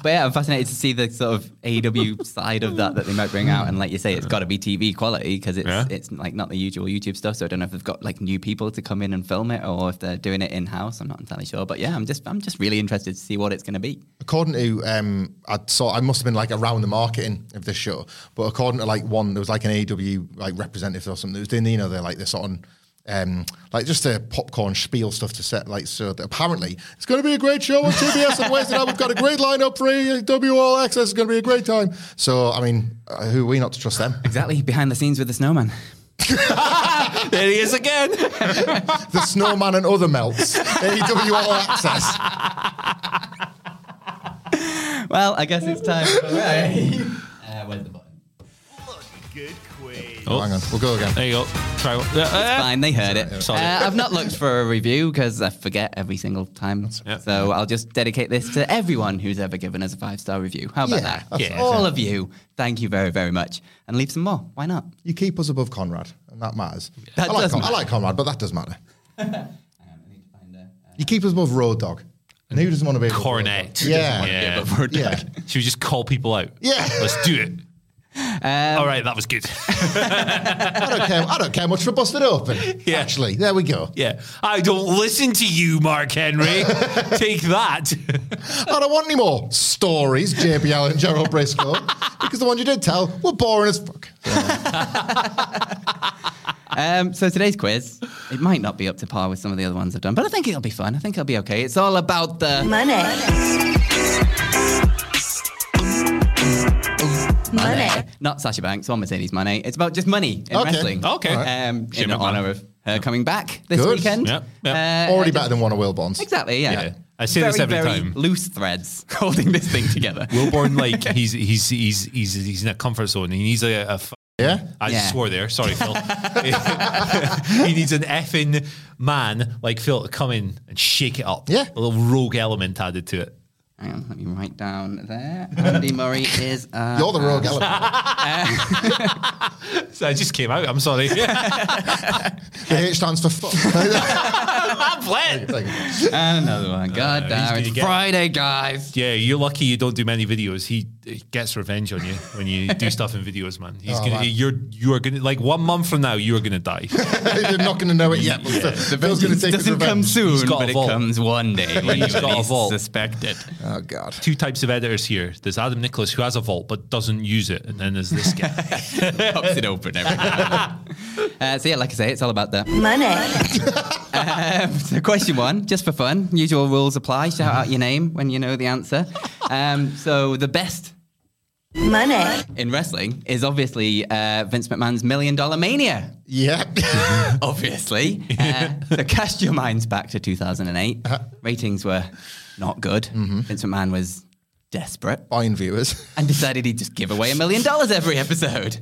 But yeah, I'm fascinated to see the sort of AEW side of that that they might bring out. And like you say, it's got to be TV quality because it's Yeah. it's like not the usual YouTube stuff. So I don't know if they've got like new people to come in and film it or if they're doing it in house. I'm not entirely sure. But yeah, I'm just I'm just really interested to see what it's going to be. according to um, I saw I must have been like around the marketing of this show, but according to like one, there was like an AEW like representative or something that was doing you know they're like this on. Um, like just a popcorn spiel stuff to set like so that apparently it's going to be a great show on TBS on Wednesday night. We've got a great lineup for AEW All Access. It's going to be a great time. So I mean, uh, who are we not to trust them? Exactly behind the scenes with the snowman. there he is again. the Snowman and other melts. AEW All Access. Well, I guess it's time. For, uh, where's the button? Oh, hang on, we'll go again. There you go. Try one. Uh, uh, Fine, they heard it. Sorry. Uh, I've not looked for a review because I forget every single time. Yeah. So I'll just dedicate this to everyone who's ever given us a five star review. How about Yeah, that? that's Yeah. All of you, thank you very, very much. And leave some more. Why not? You keep us above Conrad, and that matters. That I, like does Con- I like Conrad, but that does matter. You keep us above Road Dog. And who doesn't want to be above Road Cornette. Dog? Yeah. Yeah. Yeah. Should we just call people out? Yeah. Let's do it. Um, All right, that was good. I don't care. I don't care much for busted open. Yeah. Actually, there we go. yeah. I don't listen to you, Mark Henry. Take that. I don't want any more stories, JBL and Gerald Brisco, because the ones you did tell were boring as fuck. Um, so today's quiz, it might not be up to par with some of the other ones I've done, but I think it'll be fun. I think it'll be okay. It's all about the money. Not Sasha Banks or Mercedes money. It's about just money in Okay. wrestling. Okay. Um, in Shane honor of her coming back this Good. weekend. Yep, yep. Uh, Already better than one of Will Bonds. Exactly, yeah. Yeah. I say this every very time. loose threads holding this thing together. Wilborn, like he's he's he's he's he's in a comfort zone. He needs a. a f- Yeah? I Yeah. swore there. Sorry, Phil. he needs an effing man like Phil to come in and shake it up. Yeah. a little rogue element added to it. Hang on, let me write down there. Andy Murray is. Uh, You're the rogue element. So I just came out. I'm sorry. The H stands for fuck. I'm playing. and another one. God he's damn, gonna it's get- Friday, guys. Yeah, you're lucky you don't do many videos. He, he gets revenge on you when you do stuff in videos, man. He's Oh, gonna, man. you're you are gonna like one month from now you are gonna die. You're not going to know it yet. But Phil- Phil's going to take his doesn't come revenge. soon, He's got but it comes one day when you He's got a least vault. suspect it. Oh, God. Two types of editors here. There's Adam Nicholas who has a vault but doesn't use it, and then there's this guy. Who pops it open every now and then. uh, So yeah, like I say, it's all about the um, so question one, just for fun, usual rules apply. Shout out your name when you know the answer. Um, so the best money in wrestling is obviously uh, Vince McMahon's Million Dollar Mania. Yeah. Obviously, uh, so cast your minds back to 2008. Ratings were not good. Vince McMahon was desperate Buying viewers. and decided he'd just give away a million dollars every episode.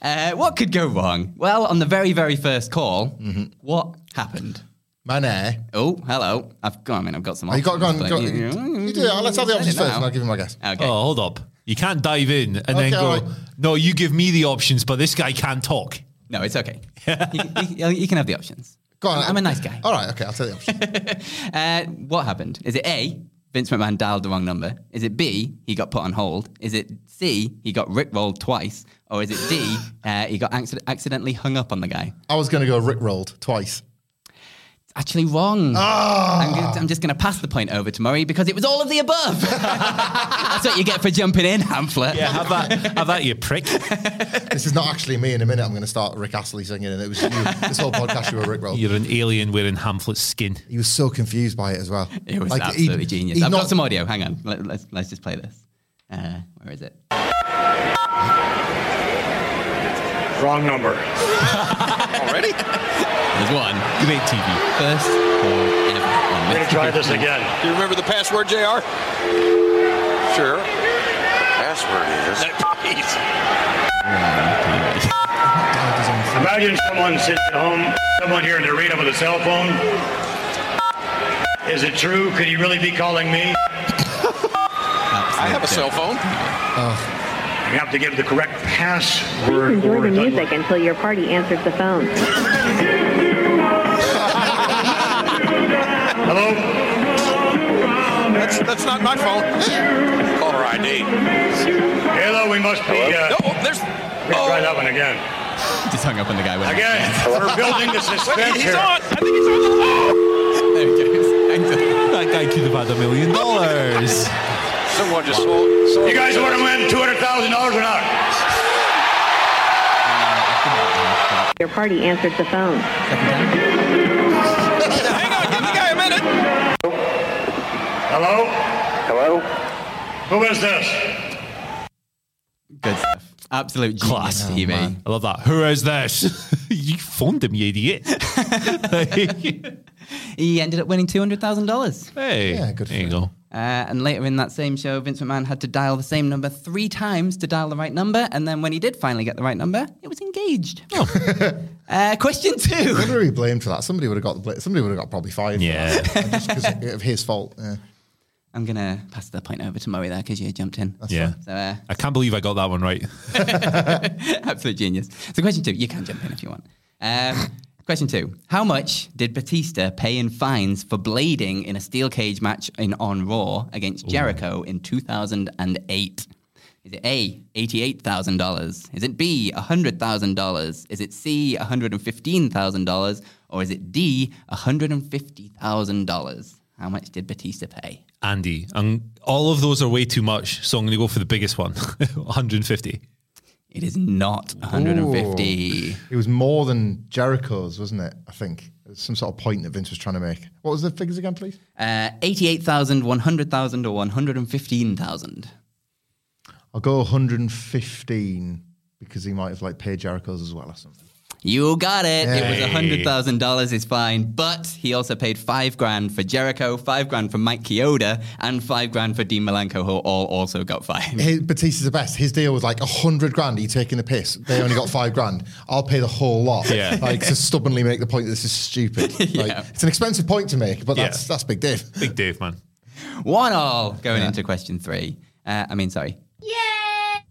Uh, what could go wrong? Well, on the very, very first call, Mm-hmm. what happened? Man, eh? Oh, hello. I've got. I mean, I've got some. Oh, you got, go on, go on. you You do it. Let's have the options first and I'll give you my guess. Okay. Oh, hold up. You can't dive in and then go, all right. no, you give me the options, but this guy can't talk. No, it's okay. you, you- you can have the options. Go on. I'm a nice guy. All right, okay, I'll tell you. Uh, what happened? Is it A, Vince McMahon dialed the wrong number? Is it B, he got put on hold? Is it C, he got rickrolled twice? Or is it D, uh, he got accident- accidentally hung up on the guy? I was going to go Rick rolled twice. It's actually wrong. Ah. I'm, gonna- I'm just going to pass the point over to Murray because it was all of the above. That's what you get for jumping in, Hamflett. Yeah, have that, have that, you prick. This is not actually me in a minute. I'm going to start Rick Astley singing, and it was you. this whole podcast, you were Rick rolled. You're an alien wearing Hamflett's skin. He was so confused by it as well. It was Like, absolutely he'd- genius. he'd I've not- got some audio. Hang on. Let, let's, let's just play this. Uh, where is it? Wrong number. Already? There's one. Great TV. First call ever on I'm going to try this again. Do you remember the password, JR? sure. Password is. Imagine someone sitting at home, someone here in the arena with a cell phone. Is it true? Could he really be calling me? I have a cell phone. You have to give the correct password. Please Enjoy the music until your party answers the phone. Hello? That's that's not my phone. Caller ID. Hello, we must be. Uh, No, there's. let's try that one again. Just hung up on the guy. When Again, we're building the suspense Wait, he's here. on. I think he's on the. Oh! There he goes. Thanks. That guy could have had a million dollars. Someone just sold. sold You guys want to win two hundred thousand dollars or not? Your party answers the phone. Hello? Hello. Who is this? Good stuff. Absolute genius, Class. Stevie. I love that. Who is this? you phoned him, you idiot. he ended up winning two hundred thousand dollars. hey, Yeah, good there for you go. Uh, and later in that same show, Vince McMahon had to dial the same number three times to dial the right number. And then when he did finally get the right number, it was engaged. uh, question two. Who would he blamed for that? Somebody would have got the bla- somebody would have got probably fired. Yeah. for that. just because of his fault. Yeah. I'm going to pass the point over to Murray there because you jumped in. yeah. So, uh, I can't believe I got that one right. absolute genius. So, question two, you can jump in if you want. Um, question two How much did Batista pay in fines for blading in a steel cage match in on Raw against Jericho in 2008? Is it A, $88,000? Is it B, $100,000? Is it C, $115,000? Or is it D, $150,000? How much did Batista pay? Andy, and all of those are way too much, so I'm going to go for the biggest one 150. It is not 150. It was more than Jericho's, wasn't it? I think. There's some sort of point that Vince was trying to make. What was the figures again, please? Uh, 88,000, 100,000, or 115,000? I'll go 115 because he might have like paid Jericho's as well or something. You got it. It was Hey. hundred thousand dollars is fine, but he also paid five grand for Jericho, five grand for Mike Chioda, and five grand for Dean Malenko, who all also got fined. His, Batista's the best. His deal was like a hundred grand. Are you taking the piss? They only got five grand. I'll pay the whole lot. Yeah. Like to stubbornly make the point that this is stupid. Like, Yeah. It's an expensive point to make, but Yeah. that's that's big Dave. Big Dave, man. One all going into question three. Uh, I mean, sorry. Yeah.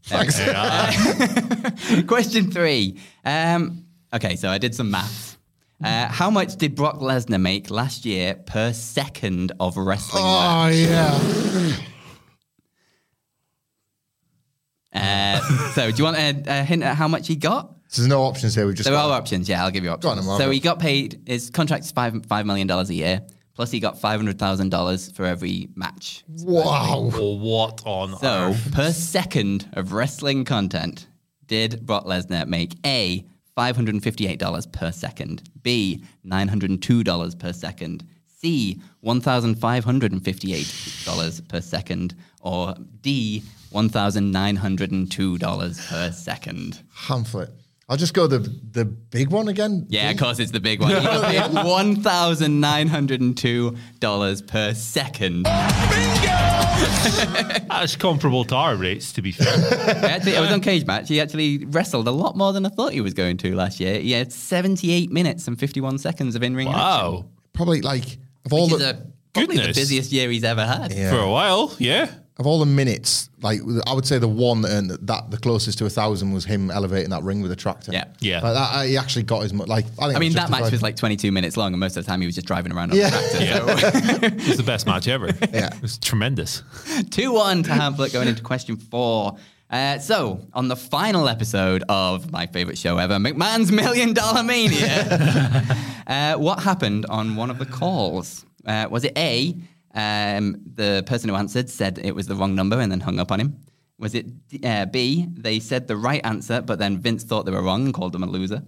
Thanks. question three. Um, okay, so I did some maths. Uh, how much did Brock Lesnar make last year per second of wrestling? Oh yeah. Uh, so, do you want a, a hint at how much he got? So there's no options here. We've just There got are options. Yeah, I'll give you options. on, Mark. so he got paid. His contract's five five million dollars a year. Plus, he got five hundred thousand dollars for every match. Wow. Well, what on So, earth? per second of wrestling content, did Brock Lesnar make A, $558 per second, B, $902 per second, C, $1,558 per second, or D, $1,902 per second? Pamphlet. I'll just go the the big one again. Yeah, of course, it's the big one. He got paid $1,902 per second. That's comparable to our rates, to be fair. Actually, I was on Cage Match. He actually wrestled a lot more than I thought he was going to last year. He had 78 minutes and 51 seconds of in-ring action. wow. Probably like of all Which is the a, probably the Goodness. busiest year he's ever had. Yeah. For a while, yeah. Of all the minutes, like I would say the one that earned that the closest to a thousand was him elevating that ring with a tractor. Yeah. Yeah. Like that, uh, he actually got his mo- like. I, think I mean, that match was like 22 minutes long, and most of the time he was just driving around on Yeah. the tractor. Yeah. it was the best match ever. Yeah. It was tremendous. 2 1 to Hamflett going into question four. Uh, so, on the final episode of my favorite show ever, McMahon's Million Dollar Mania, uh, what happened on one of the calls? Uh, was it A, um, the person who answered said it was the wrong number and then hung up on him? Was it uh, B, they said the right answer, but then Vince thought they were wrong and called them a loser?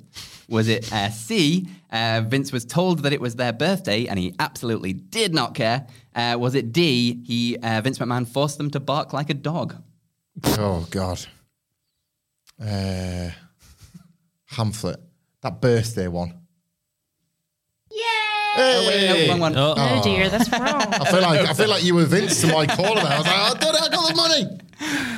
Was it uh, C, uh, Vince was told that it was their birthday and he absolutely did not care? Uh, was it D, he uh, Vince McMahon forced them to bark like a dog? Oh God. Uh, Hamflett. That birthday one. Oh, wait, no, wrong one. Oh. Oh dear, that's wrong. I feel like I feel like you were Vince to my caller. There. I was like, I did it. I got the money.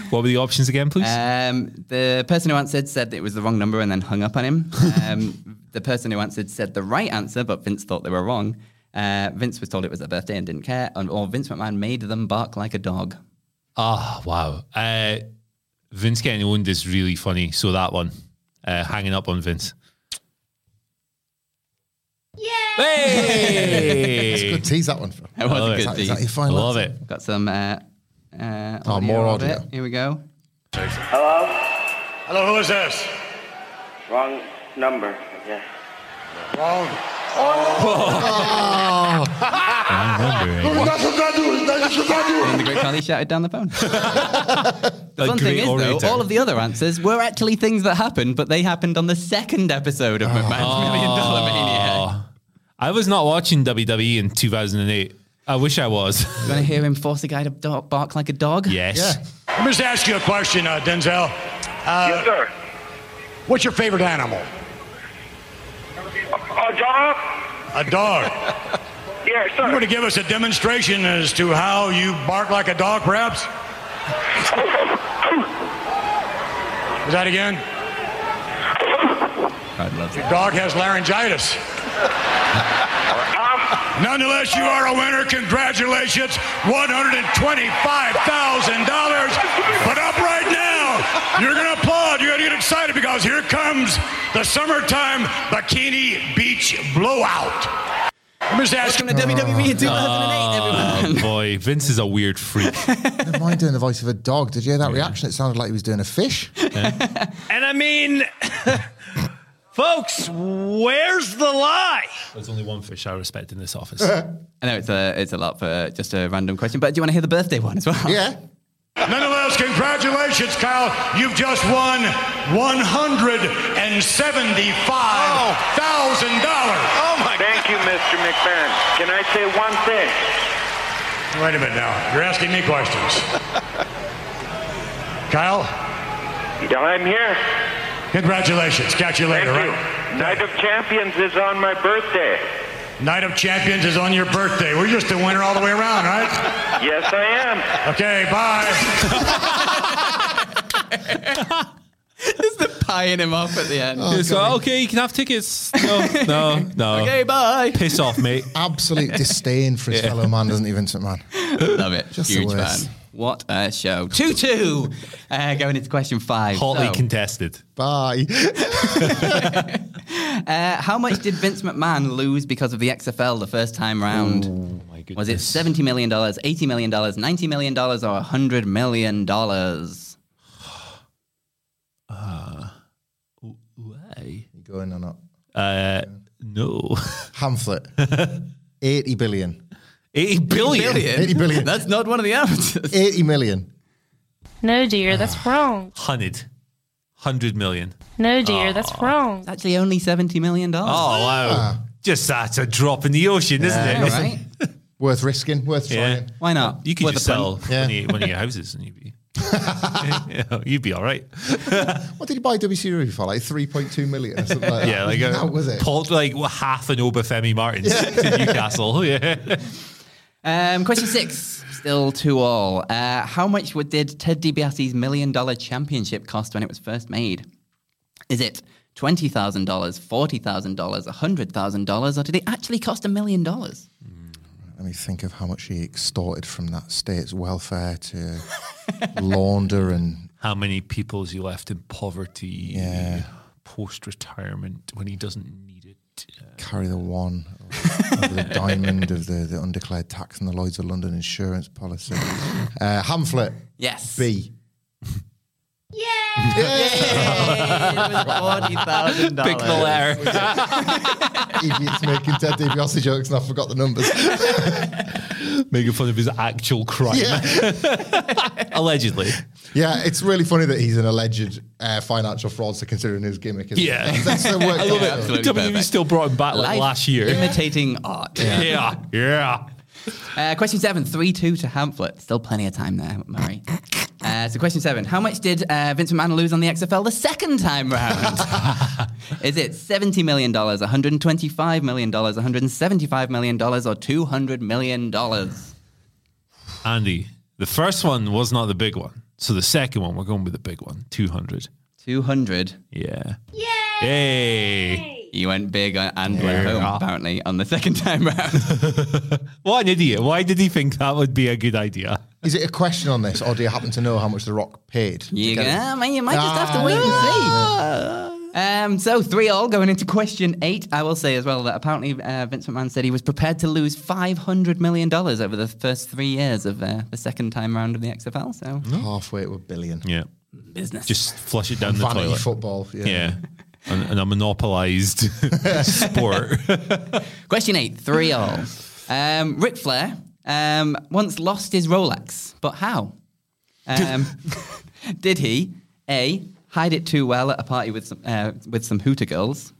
What were the options again, please? Um, the person who answered said it was the wrong number and then hung up on him. Um, the person who answered said the right answer, but Vince thought they were wrong. Uh, Vince was told it was their birthday and didn't care, and or Vince McMahon made them bark like a dog. Oh, wow. Uh, Vince getting owned is really funny. So that one, uh, hanging up on Vince. That's a good tease that one for. That was love a it. good Is that tease. your I final love answer? it. Got some. Uh, uh, Oh, more of audio. it. Here we go. Hello? Hello, who is this? Wrong number. Yeah. Wrong. And the great Carly shouted down the phone. the fun thing great is, orator. though, all of the other answers were actually things that happened, but they happened on the second episode of McMahon's Million Dollar Mania. I was not watching WWE in 2008. I wish I was. You want to hear him force a guy to dog, bark like a dog? yes. Yeah. Let me just ask you a question, uh, Denzel. Uh, yes, sir. What's your favorite animal? A dog? A dog. Yes, sir. You sir. want to give us a demonstration as to how you bark like a dog, perhaps? Is that again? I'd love to. Your dog has laryngitis. Nonetheless, you are a winner. Congratulations. $125,000. But up right now, you're going to applaud. You're going to get excited because here comes the summertime Bikini Beach Blowout. Let me just ask Welcome to WWE in 2008, Oh everyone. boy, Vince is a weird freak. Never mind doing the voice of a dog. Did you hear that reaction? It sounded like he was doing a fish. And I mean, folks, where's the lie? There's only one fish I respect in this office. I know it's a it's a lot for just a random question, but do you want to hear the birthday one as well? Yeah. Nonetheless, congratulations, Kyle. You've just won $175,000. Oh my Thank you, Mr. McMahon. Can I say one thing? Wait a minute now. You're asking me questions. Kyle, Yeah, I'm here. Congratulations. Catch you later, Thank you. right? Night of Champions is on my birthday. Night of Champions is on your birthday. We're just a winner all the way around, right? Yes, I am. Okay, bye. Just the pieing him off at the end. Oh, it's like, okay, you can have tickets. No, no, no. Okay, bye. Piss off, mate. Absolute disdain for his fellow man, doesn't he, Vince McMahon? Love it. Just the Huge worst. fan. What a show. 2 2. Uh, going into question five. Hotly So, contested. Bye. uh, how much did Vince McMahon lose because of the XFL the first time round? my Was it $70 million, $80 million, $90 million, or $100 million? Why? You going or not? Uh, no. Hamflett. 80 billion. 80 billion? 80 billion. That's not one of the answers. 80 million. No, dear, that's ah. wrong. 100. 100 million. No, dear, that's ah. wrong. It's actually only $70 million. Oh, wow. Ah. Just that's a drop in the ocean, isn't Yeah, it? right? Worth risking, worth Yeah. trying. Why not? You could Worth just a sell punt. Yeah. one, of your, one of your houses and you'd be, you know, you'd be all right. What did he buy WCW for? Like 3.2 million or something like that? Yeah, like a, That was it. Paul, like well, half an Obafemi Martins to Newcastle. Yeah. Um, question six, still two all. Uh, how much would, did Ted DiBiase's million dollar championship cost when it was first made? Is it $20,000, $40,000, $100,000, or did it actually cost a million dollars? Let me think of how much he extorted from that state's welfare to launder and How many people is he left in poverty Yeah. post retirement when he doesn't need it? Carry the one over the diamond of the, the undeclared tax and the Lloyds of London insurance policy. Uh, Hamflett. Yes. B. $40,000. Pick the letter. Idiots making Ted DiBiase jokes and I forgot the numbers. Making fun of his actual crime. Allegedly. Yeah, it's really funny that he's an alleged uh, financial fraudster considering his gimmick. Isn't Yeah. it? That's the work. I love it. Absolutely WWE perfect. still brought him back like last year. Imitating art. Yeah. Yeah. Uh, question seven, 3 2 to Hamflett. Still plenty of time there, Murray. Uh, so, question seven: How much did uh, Vince McMahon lose on the XFL the second time round? Is it seventy million dollars, one hundred and twenty-five million dollars, one hundred and seventy-five million dollars, or two hundred million dollars? Andy, the first one was not the big one. So the second one, we're going with the big one 200. Two hundred. Yeah. Yay! You went big on- and went home apparently on the second time round. What an idiot. Why did he think that would be a good idea? Is it a question on this, or do you happen to know how much The Rock paid? to You, get it? I you might just have to Ah, wait and see. Um, so three all going into question eight. I will say as well that apparently uh, Vince McMahon said he was prepared to lose five hundred million dollars over the first three years of uh, the second time round of the XFL. So Halfway to a billion. Yeah. business. Just flush it down the Vanity toilet. football. Yeah. Yeah. and, and a monopolized sport. Question eight, three all. Um, Ric Flair um, once lost his Rolex, but how? Um, did he A hide it too well at a party with some uh, with some hooter girls?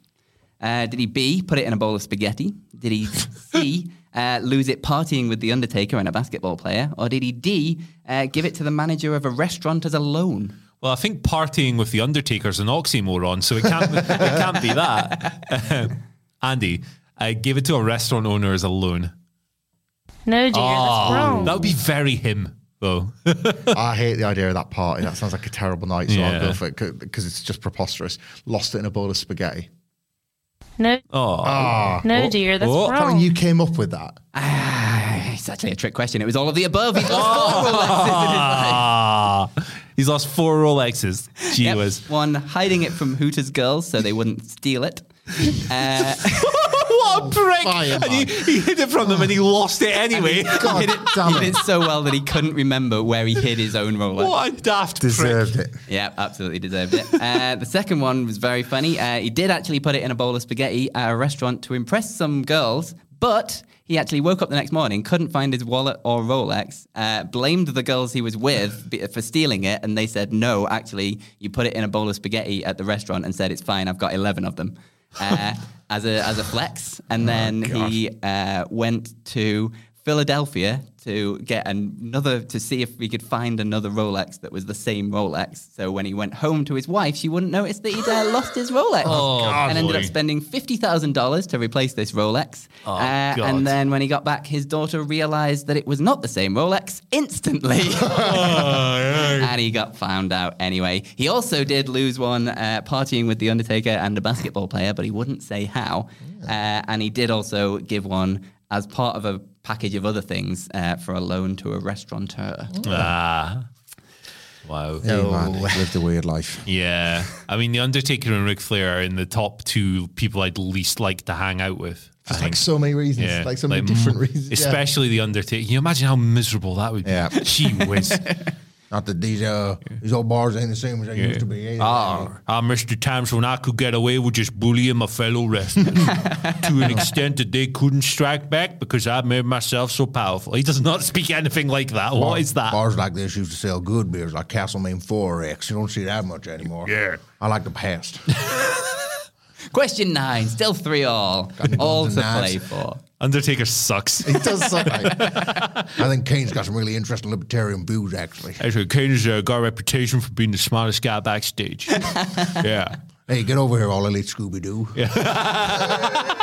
Uh, did he B put it in a bowl of spaghetti? Did he C uh, lose it partying with the Undertaker and a basketball player, or did he D uh, give it to the manager of a restaurant as a loan? Well, I think partying with the Undertaker's is an oxymoron, so it can't it can't be that. Andy, I gave it to a restaurant owner as a loan. No, dear, that's wrong. That would be very him, though. I hate the idea of that party. That sounds like a terrible night, so Yeah. I'll go for it because it's just preposterous. Lost it in a bowl of spaghetti. No, Oh, Ah. no, dear, that's oh. wrong. Colin, you came up with that. Ah, it's actually a trick question. It was all of the above. He lost four Rolexes in his life. Ah, he's lost four Rolexes. Gee Yep. whiz. One hiding it from Hooters girls so they wouldn't steal it. Uh, what a prick! Fine, and he, he hid it from them and he lost it anyway. God hid it, damn he did it. it so well that he couldn't remember where he hid his own Rolex. what a daft Deserved prick. it. Yeah, absolutely deserved it. Uh, the second one was very funny. Uh, he did actually put it in a bowl of spaghetti at a restaurant to impress some girls, but he actually woke up the next morning, couldn't find his wallet or Rolex, uh, blamed the girls he was with be- for stealing it, and they said, no, actually, you put it in a bowl of spaghetti at the restaurant and said, it's fine, I've got 11 of them. Uh, as a as a flex, and then he uh, went to Philadelphia to get another to see if we could find another Rolex that was the same Rolex. So when he went home to his wife, she wouldn't notice that he'd uh, lost his Rolex, and ended up spending fifty thousand dollars to replace this Rolex. Oh, Uh, and then when he got back, his daughter realized that it was not the same Rolex instantly. and he got found out anyway. He also did lose one uh, partying with The Undertaker and a basketball player, but he wouldn't say how. Uh, and he did also give one as part of a package of other things uh, for a loan to a restaurateur. Ah. Wow. Hey, man, lived a weird life. Yeah. I mean, The Undertaker and Ric Flair are in the top two people I'd least like to hang out with. For like so many reasons, Yeah, like so many like, different reasons. yeah. Especially The Undertaker. Can you imagine how miserable that would be? Yeah. Gee whiz. Not that these uh, these old bars ain't the same as they used to be. Ah, I missed the times when I could get away with just bullying my fellow wrestlers to an extent that they couldn't strike back because I made myself so powerful. He does not speak anything like that. What is that? Bars like this used to sell good beers, like Castlemaine 4X. You don't see that much anymore. Yeah. I like the past. Question nine, still three all. All to golden knives. play for. Undertaker sucks. He does suck. like- I think Kane's got some really interesting libertarian views, actually. Actually, Kane's uh, got a reputation for being the smartest guy backstage. yeah. Hey, get over here, all elite Scooby Doo. Yeah.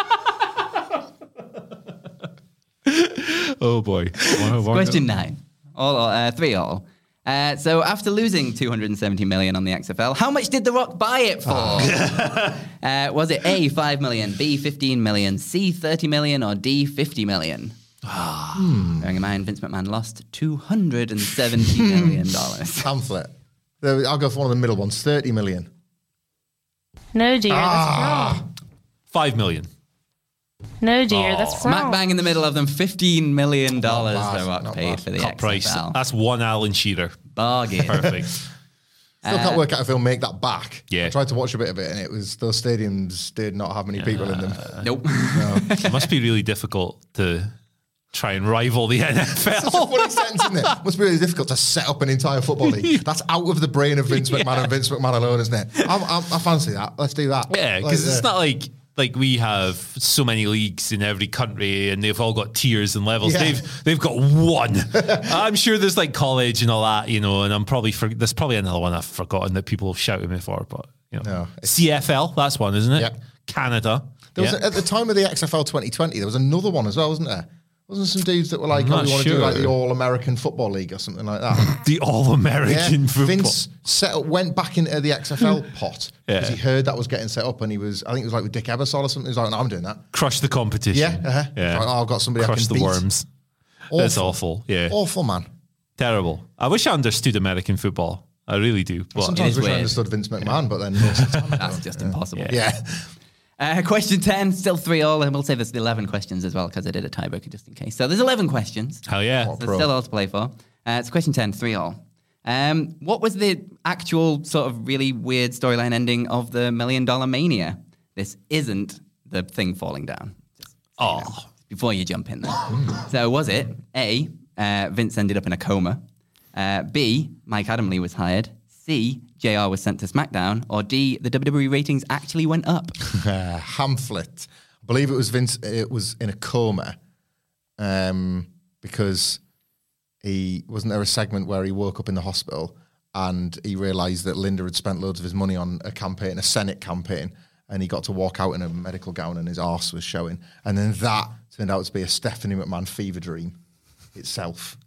Oh boy. One- one- Question nine. All uh, three all. Uh, so after losing 270 million on the XFL, how much did The Rock buy it for? uh, was it A 5 million, B 15 million, C 30 million, or D 50 million? Bearing in mind, Vince McMahon lost 270 million dollars. Pamphlet. I'll go for one of the middle ones 30 million. No, dear, Ah. that's wrong. Five million. No, dear, that's wrong. Smack bang in the middle of them, 15 million dollars bad, The Rock not paid bad. for the Top price. XFL. That's one Alan Shearer. Bargain. Perfect. Still can't work out if they'll make that back. Yeah. I tried to watch a bit of it, and it was those stadiums did not have many people in them. nope. it must be really difficult to try and rival the Such a funny sentence, isn't it? Must be really difficult to set up an entire football league. That's out of the brain of Vince McMahon and Vince McMahon alone, isn't it? I'm, I'm, I fancy that. Let's do that. yeah, because Like, it's uh, not like like we have so many leagues in every country, and they've all got tiers and levels. Yeah. They've they've got one. I'm sure there's like college and all that, you know. And I'm probably for, there's probably another one I've forgotten that people have shouted me for, but you know, No, CFL that's one, isn't it? Yeah. Canada. There was Yeah. a, at the time of the XFL 2020, there was another one as well, wasn't there? Wasn't there some dudes that were like, oh, we want to do like the. All American Football League or something like that? the All American football. Vince set up, went back into the XFL pot because Yeah. he heard that was getting set up, and he was, I think it was like with Dick Ebersol or something. He was like, no, I'm doing that. Crush the competition. Yeah, uh-huh. yeah. Like, oh, I've got somebody I Crush the beat. worms. That's awful. Yeah, Awful, man. terrible. I wish I understood American football. I really do. But Sometimes is wish I weird. understood Vince McMahon, but then most of the time That's don't. just impossible. yeah. Uh, question 10, still 3 all, and we'll say there's 11 questions as well because I did a tiebreaker just in case. So there's 11 questions. hell yeah. So there's still all to play for. Uh, it's question 10, 3 all. Um, what was the actual sort of really weird storyline ending of the Million Dollar Mania? This isn't the thing falling down. Just so you know, Oh. before you jump in there. so was it A, uh, Vince ended up in a coma? Uh, B, Mike Adamle was hired? C, JR was sent to SmackDown? Or D, the WWE ratings actually went up? Hamflett. I believe it was Vince. It was in a coma um, because he wasn't there a segment where he woke up in the hospital and he realised that Linda had spent loads of his money on a campaign, a Senate campaign, and he got to walk out in a medical gown and his arse was showing. And then that turned out to be a Stephanie McMahon fever dream itself.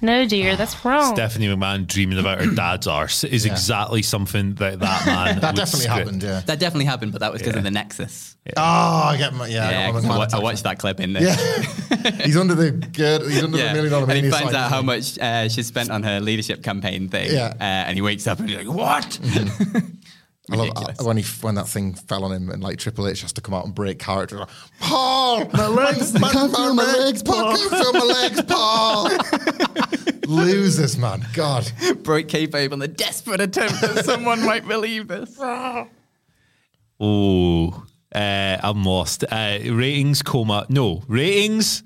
No, dear, that's wrong. Stephanie McMahon dreaming about her dad's arse is exactly something that that man. That would definitely script. happened, yeah. That definitely happened, but that was because of the Nexus. Oh, I get my, yeah. Yeah, I, got 'cause my I, wa- I attack. watched that clip in there. Yeah. he's under the gird, he's under the million dollar and he mania finds sign, out how isn't much uh, she spent on her leadership campaign thing. Yeah. Uh, and he wakes up and he's like, "What?" I love Ridiculous. uh, when he when that thing fell on him and like Triple H has to come out and break character. Like, Paul, my legs, I can't feel my legs, Paul, I can't feel my legs, Paul. Losers, man, God. Broke kayfabe on the desperate attempt that someone might believe this. Oh, uh, I'm lost. Uh, ratings coma. No ratings.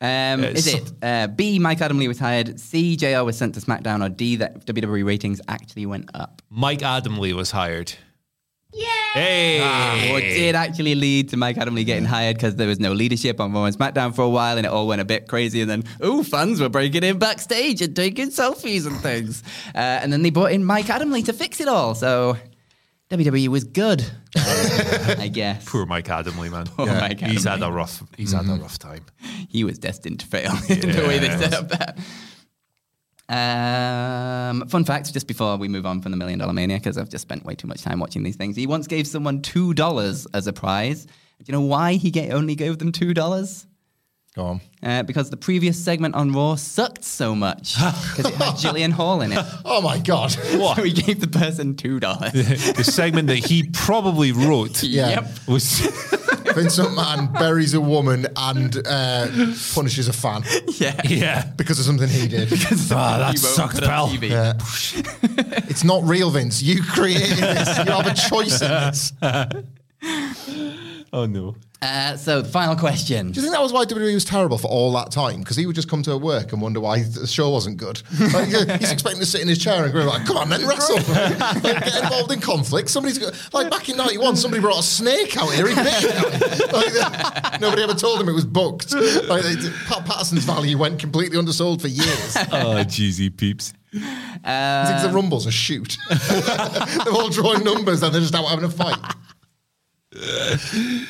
Um, is it uh, B, Mike Adamle was hired, C, JR was sent to SmackDown, or D, that WWE ratings actually went up? Mike Adamle was hired. Yeah. Hey. Or did actually lead to Mike Adamle getting hired because there was no leadership on Raw and SmackDown for a while and it all went a bit crazy. And then, oh, fans were breaking in backstage and taking selfies and things. Uh, and then they brought in Mike Adamle to fix it all. So WWE was good, I guess. Poor Mike Adamle, man. Poor Mike He's had a rough. He's had a rough time. He was destined to fail in the way they set up that. Um, fun fact, just before we move on from the Million Dollar Mania, because I've just spent way too much time watching these things. He once gave someone two dollars as a prize. Do you know why he only gave them two dollars? Go on. Uh, because the previous segment on Raw sucked so much because it had Jillian Hall in it. Oh my God. So he gave the person two dollars. the segment that he probably wrote Yeah. Yep. was Vince McMahon buries a woman and uh, punishes a fan Yeah. yeah. because of something he did. Ah, that He won't sucked, put up pal. TV. Yeah. it's not real, Vince. You created this. You have a choice in this. Oh no. Uh, so final question. Do you think that was why WWE was terrible for all that time? Because he would just come to work and wonder why the show wasn't good. Like, he's expecting to sit in his chair and go like, "Come on, then wrestle, Like, get involved in conflict." Somebody's got, like back in '91, somebody brought a snake out here. He bit it. Like, nobody ever told him it was booked. Like, they- Pat Patterson's value went completely undersold for years. Oh, jeezy peeps. He thinks the Rumble's a shoot. They're all drawing numbers and they're just out having a fight.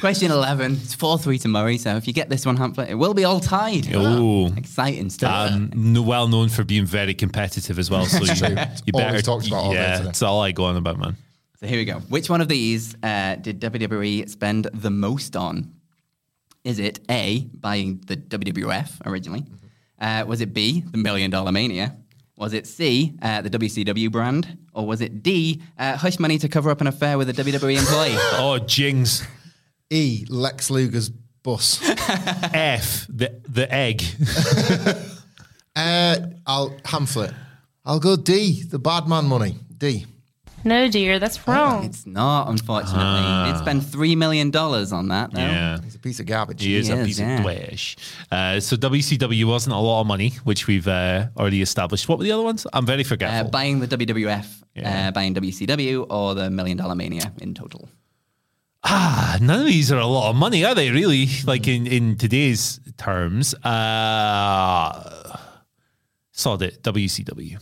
Question 11. It's 4 3 to Murray, so if you get this one, Humphrey, it will be all tied. Oh. Exciting stuff. Um, n- well known for being very competitive as well. So you, true. you better he talks about all day Yeah, today. that's all I go on about, man. so here we go. Which one of these uh, did WWE spend the most on? Is it A, buying the WWF originally? Uh, was it B, the Million Dollar Mania? Was it C, uh, the WCW brand? Or was it D, uh, hush money to cover up an affair with a WWE employee? Oh, jings. E. Lex Luger's bus. F, the, the egg. Uh, I'll Hamflett. I'll go D. The bad man money. D. No, dear, that's wrong. it's not, unfortunately. Did spend $3 million on that, though. yeah. He's a piece of garbage. He is He a is, piece yeah. of trash. Uh, so WCW wasn't a lot of money, which we've uh, already established. What were the other ones? I'm very Uh, forgetful. buying the WWF, Yeah. uh, buying WCW, or the Million Dollar Mania in total. Ah, none of these are a lot of money, are they? Really? Like in in today's terms. Uh, sod it. WCW.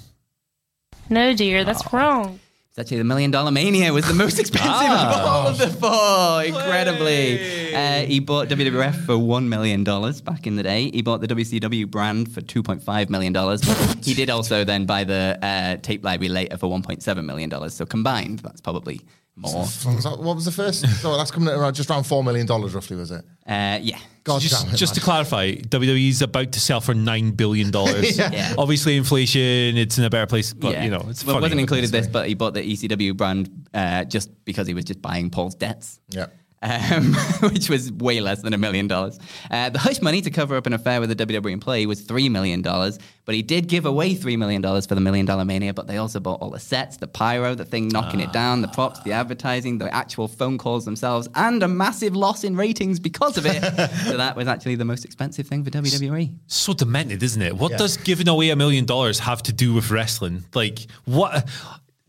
No, dear, that's wrong. It's actually the Million Dollar Mania was the most expensive Ah. of all of the four. Incredibly, uh, he bought WWF for one million dollars back in the day. He bought the WCW brand for two point five million dollars. he did also then buy the uh, tape library later for one point seven million dollars. So combined, that's probably more. What was the first? So that's coming at around just around four million dollars, roughly, was it? Uh, yeah. God just, damn it, just to clarify, WWE is about to sell for nine billion dollars. Yeah. Yeah. Obviously, inflation. It's in a better place, but yeah. you know, it's well, it wasn't included this, but he bought the ECW brand uh, just because he was just buying Paul's debts. Yeah. Um, which was way less than a million dollars. Uh, the hush money to cover up an affair with a WWE employee was $3 million, but he did give away $3 million for the Million Dollar Mania, but they also bought all the sets, the pyro, the thing knocking it down, the props, the advertising, the actual phone calls themselves, and a massive loss in ratings because of it. so that was actually the most expensive thing for. WWE. so demented, isn't it? What Yeah. does giving away a million dollars have to do with wrestling? Like what?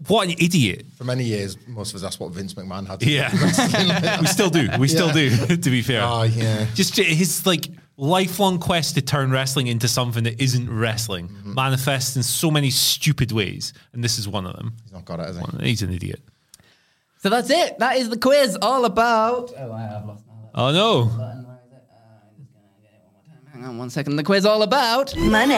What an idiot! For many years, most of us, that's what Vince McMahon had to Yeah, do. Wrestling we still do. We still Yeah. do. To be fair, Oh, yeah. just his like lifelong quest to turn wrestling into something that isn't wrestling Mm-hmm. manifests in so many stupid ways, and this is one of them. He's not got it, he? He's an idiot. So that's it. That is the quiz all about. Oh, I have lost my Oh no! button. Where is it? Uh, I'm just gonna get it one more time. Hang on one second. The quiz all about. Money.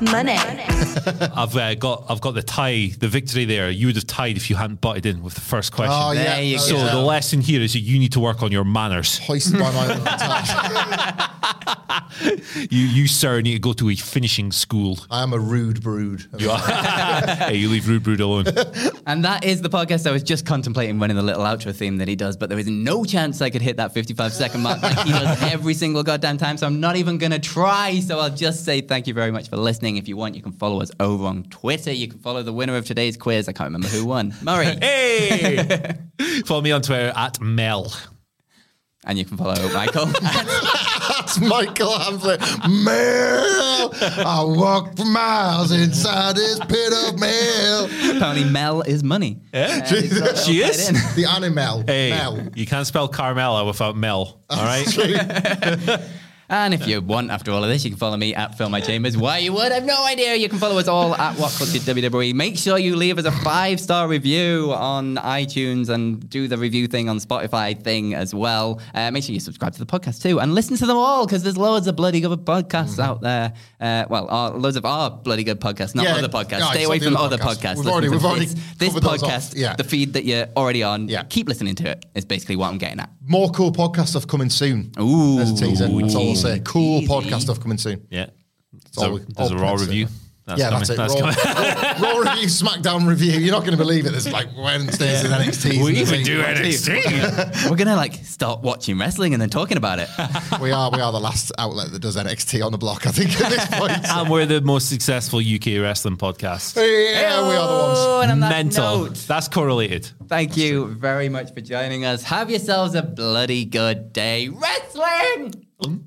Money. I've uh, got I've got the tie, the victory there. You would have tied if you hadn't butted in with the first question. Oh, yeah. There you So go. the lesson here is that you need to work on your manners. Hoisted by my own petard. You, you sir, need to go to a finishing school. I am a rude brood. You are. hey, you leave Rude Brood alone. And that is the podcast. I was just contemplating running the little outro theme that he does, but there is no chance I could hit that 55 second mark like he does every single goddamn time. So I'm not even going to try. So I'll just say thank you very much for listening. If you want, you can follow us over on Twitter. You can follow the winner of today's quiz. I can't remember who won. Murray. Hey! Follow me on Twitter at Mel. And you can follow Michael. That's Michael Hamflett. Mel, I walk for miles inside this pit of mail. Apparently, Mel is money. Yeah, Uh, it's she is. The animal. Hey, Mel. you can't spell Carmella without Mel. All right. And if you want, after all of this, you can follow me at Phil My Chambers. Why you would, I've no idea. You can follow us all at WhatCulture WWE. Make sure you leave us a five star review on iTunes and do the review thing on Spotify thing as well. Uh, make sure you subscribe to the podcast too and listen to them all because there's loads of bloody good podcasts out there. Uh, well, uh, loads of our bloody good podcasts, not Yeah, other podcasts. yeah, Stay away from other podcasts. podcasts. We've Listen already- to we've already this, this covered those off. podcast, Yeah. the feed that you're already on. Yeah. Keep listening to it. Is basically what I'm getting at. More cool podcast stuff coming soon. Ooh, There's a teaser. I'll say. Mm. Cool Easy. podcast stuff coming soon. Yeah. all So we- there's all a raw props review. it. That's yeah, coming. that's it. That's raw, raw, raw review, SmackDown review. You're not going to believe it. There's like Wednesdays and NXT. We even do NXT. We're gonna like start watching wrestling and then talking about it. we are we are the last outlet that does NXT on the block. I think at this point. and we're the most successful UK wrestling podcast. yeah, we are the ones. Oh, and on that Mental. note, That's correlated. thank you very much for joining us. Have yourselves a bloody good day wrestling. Um,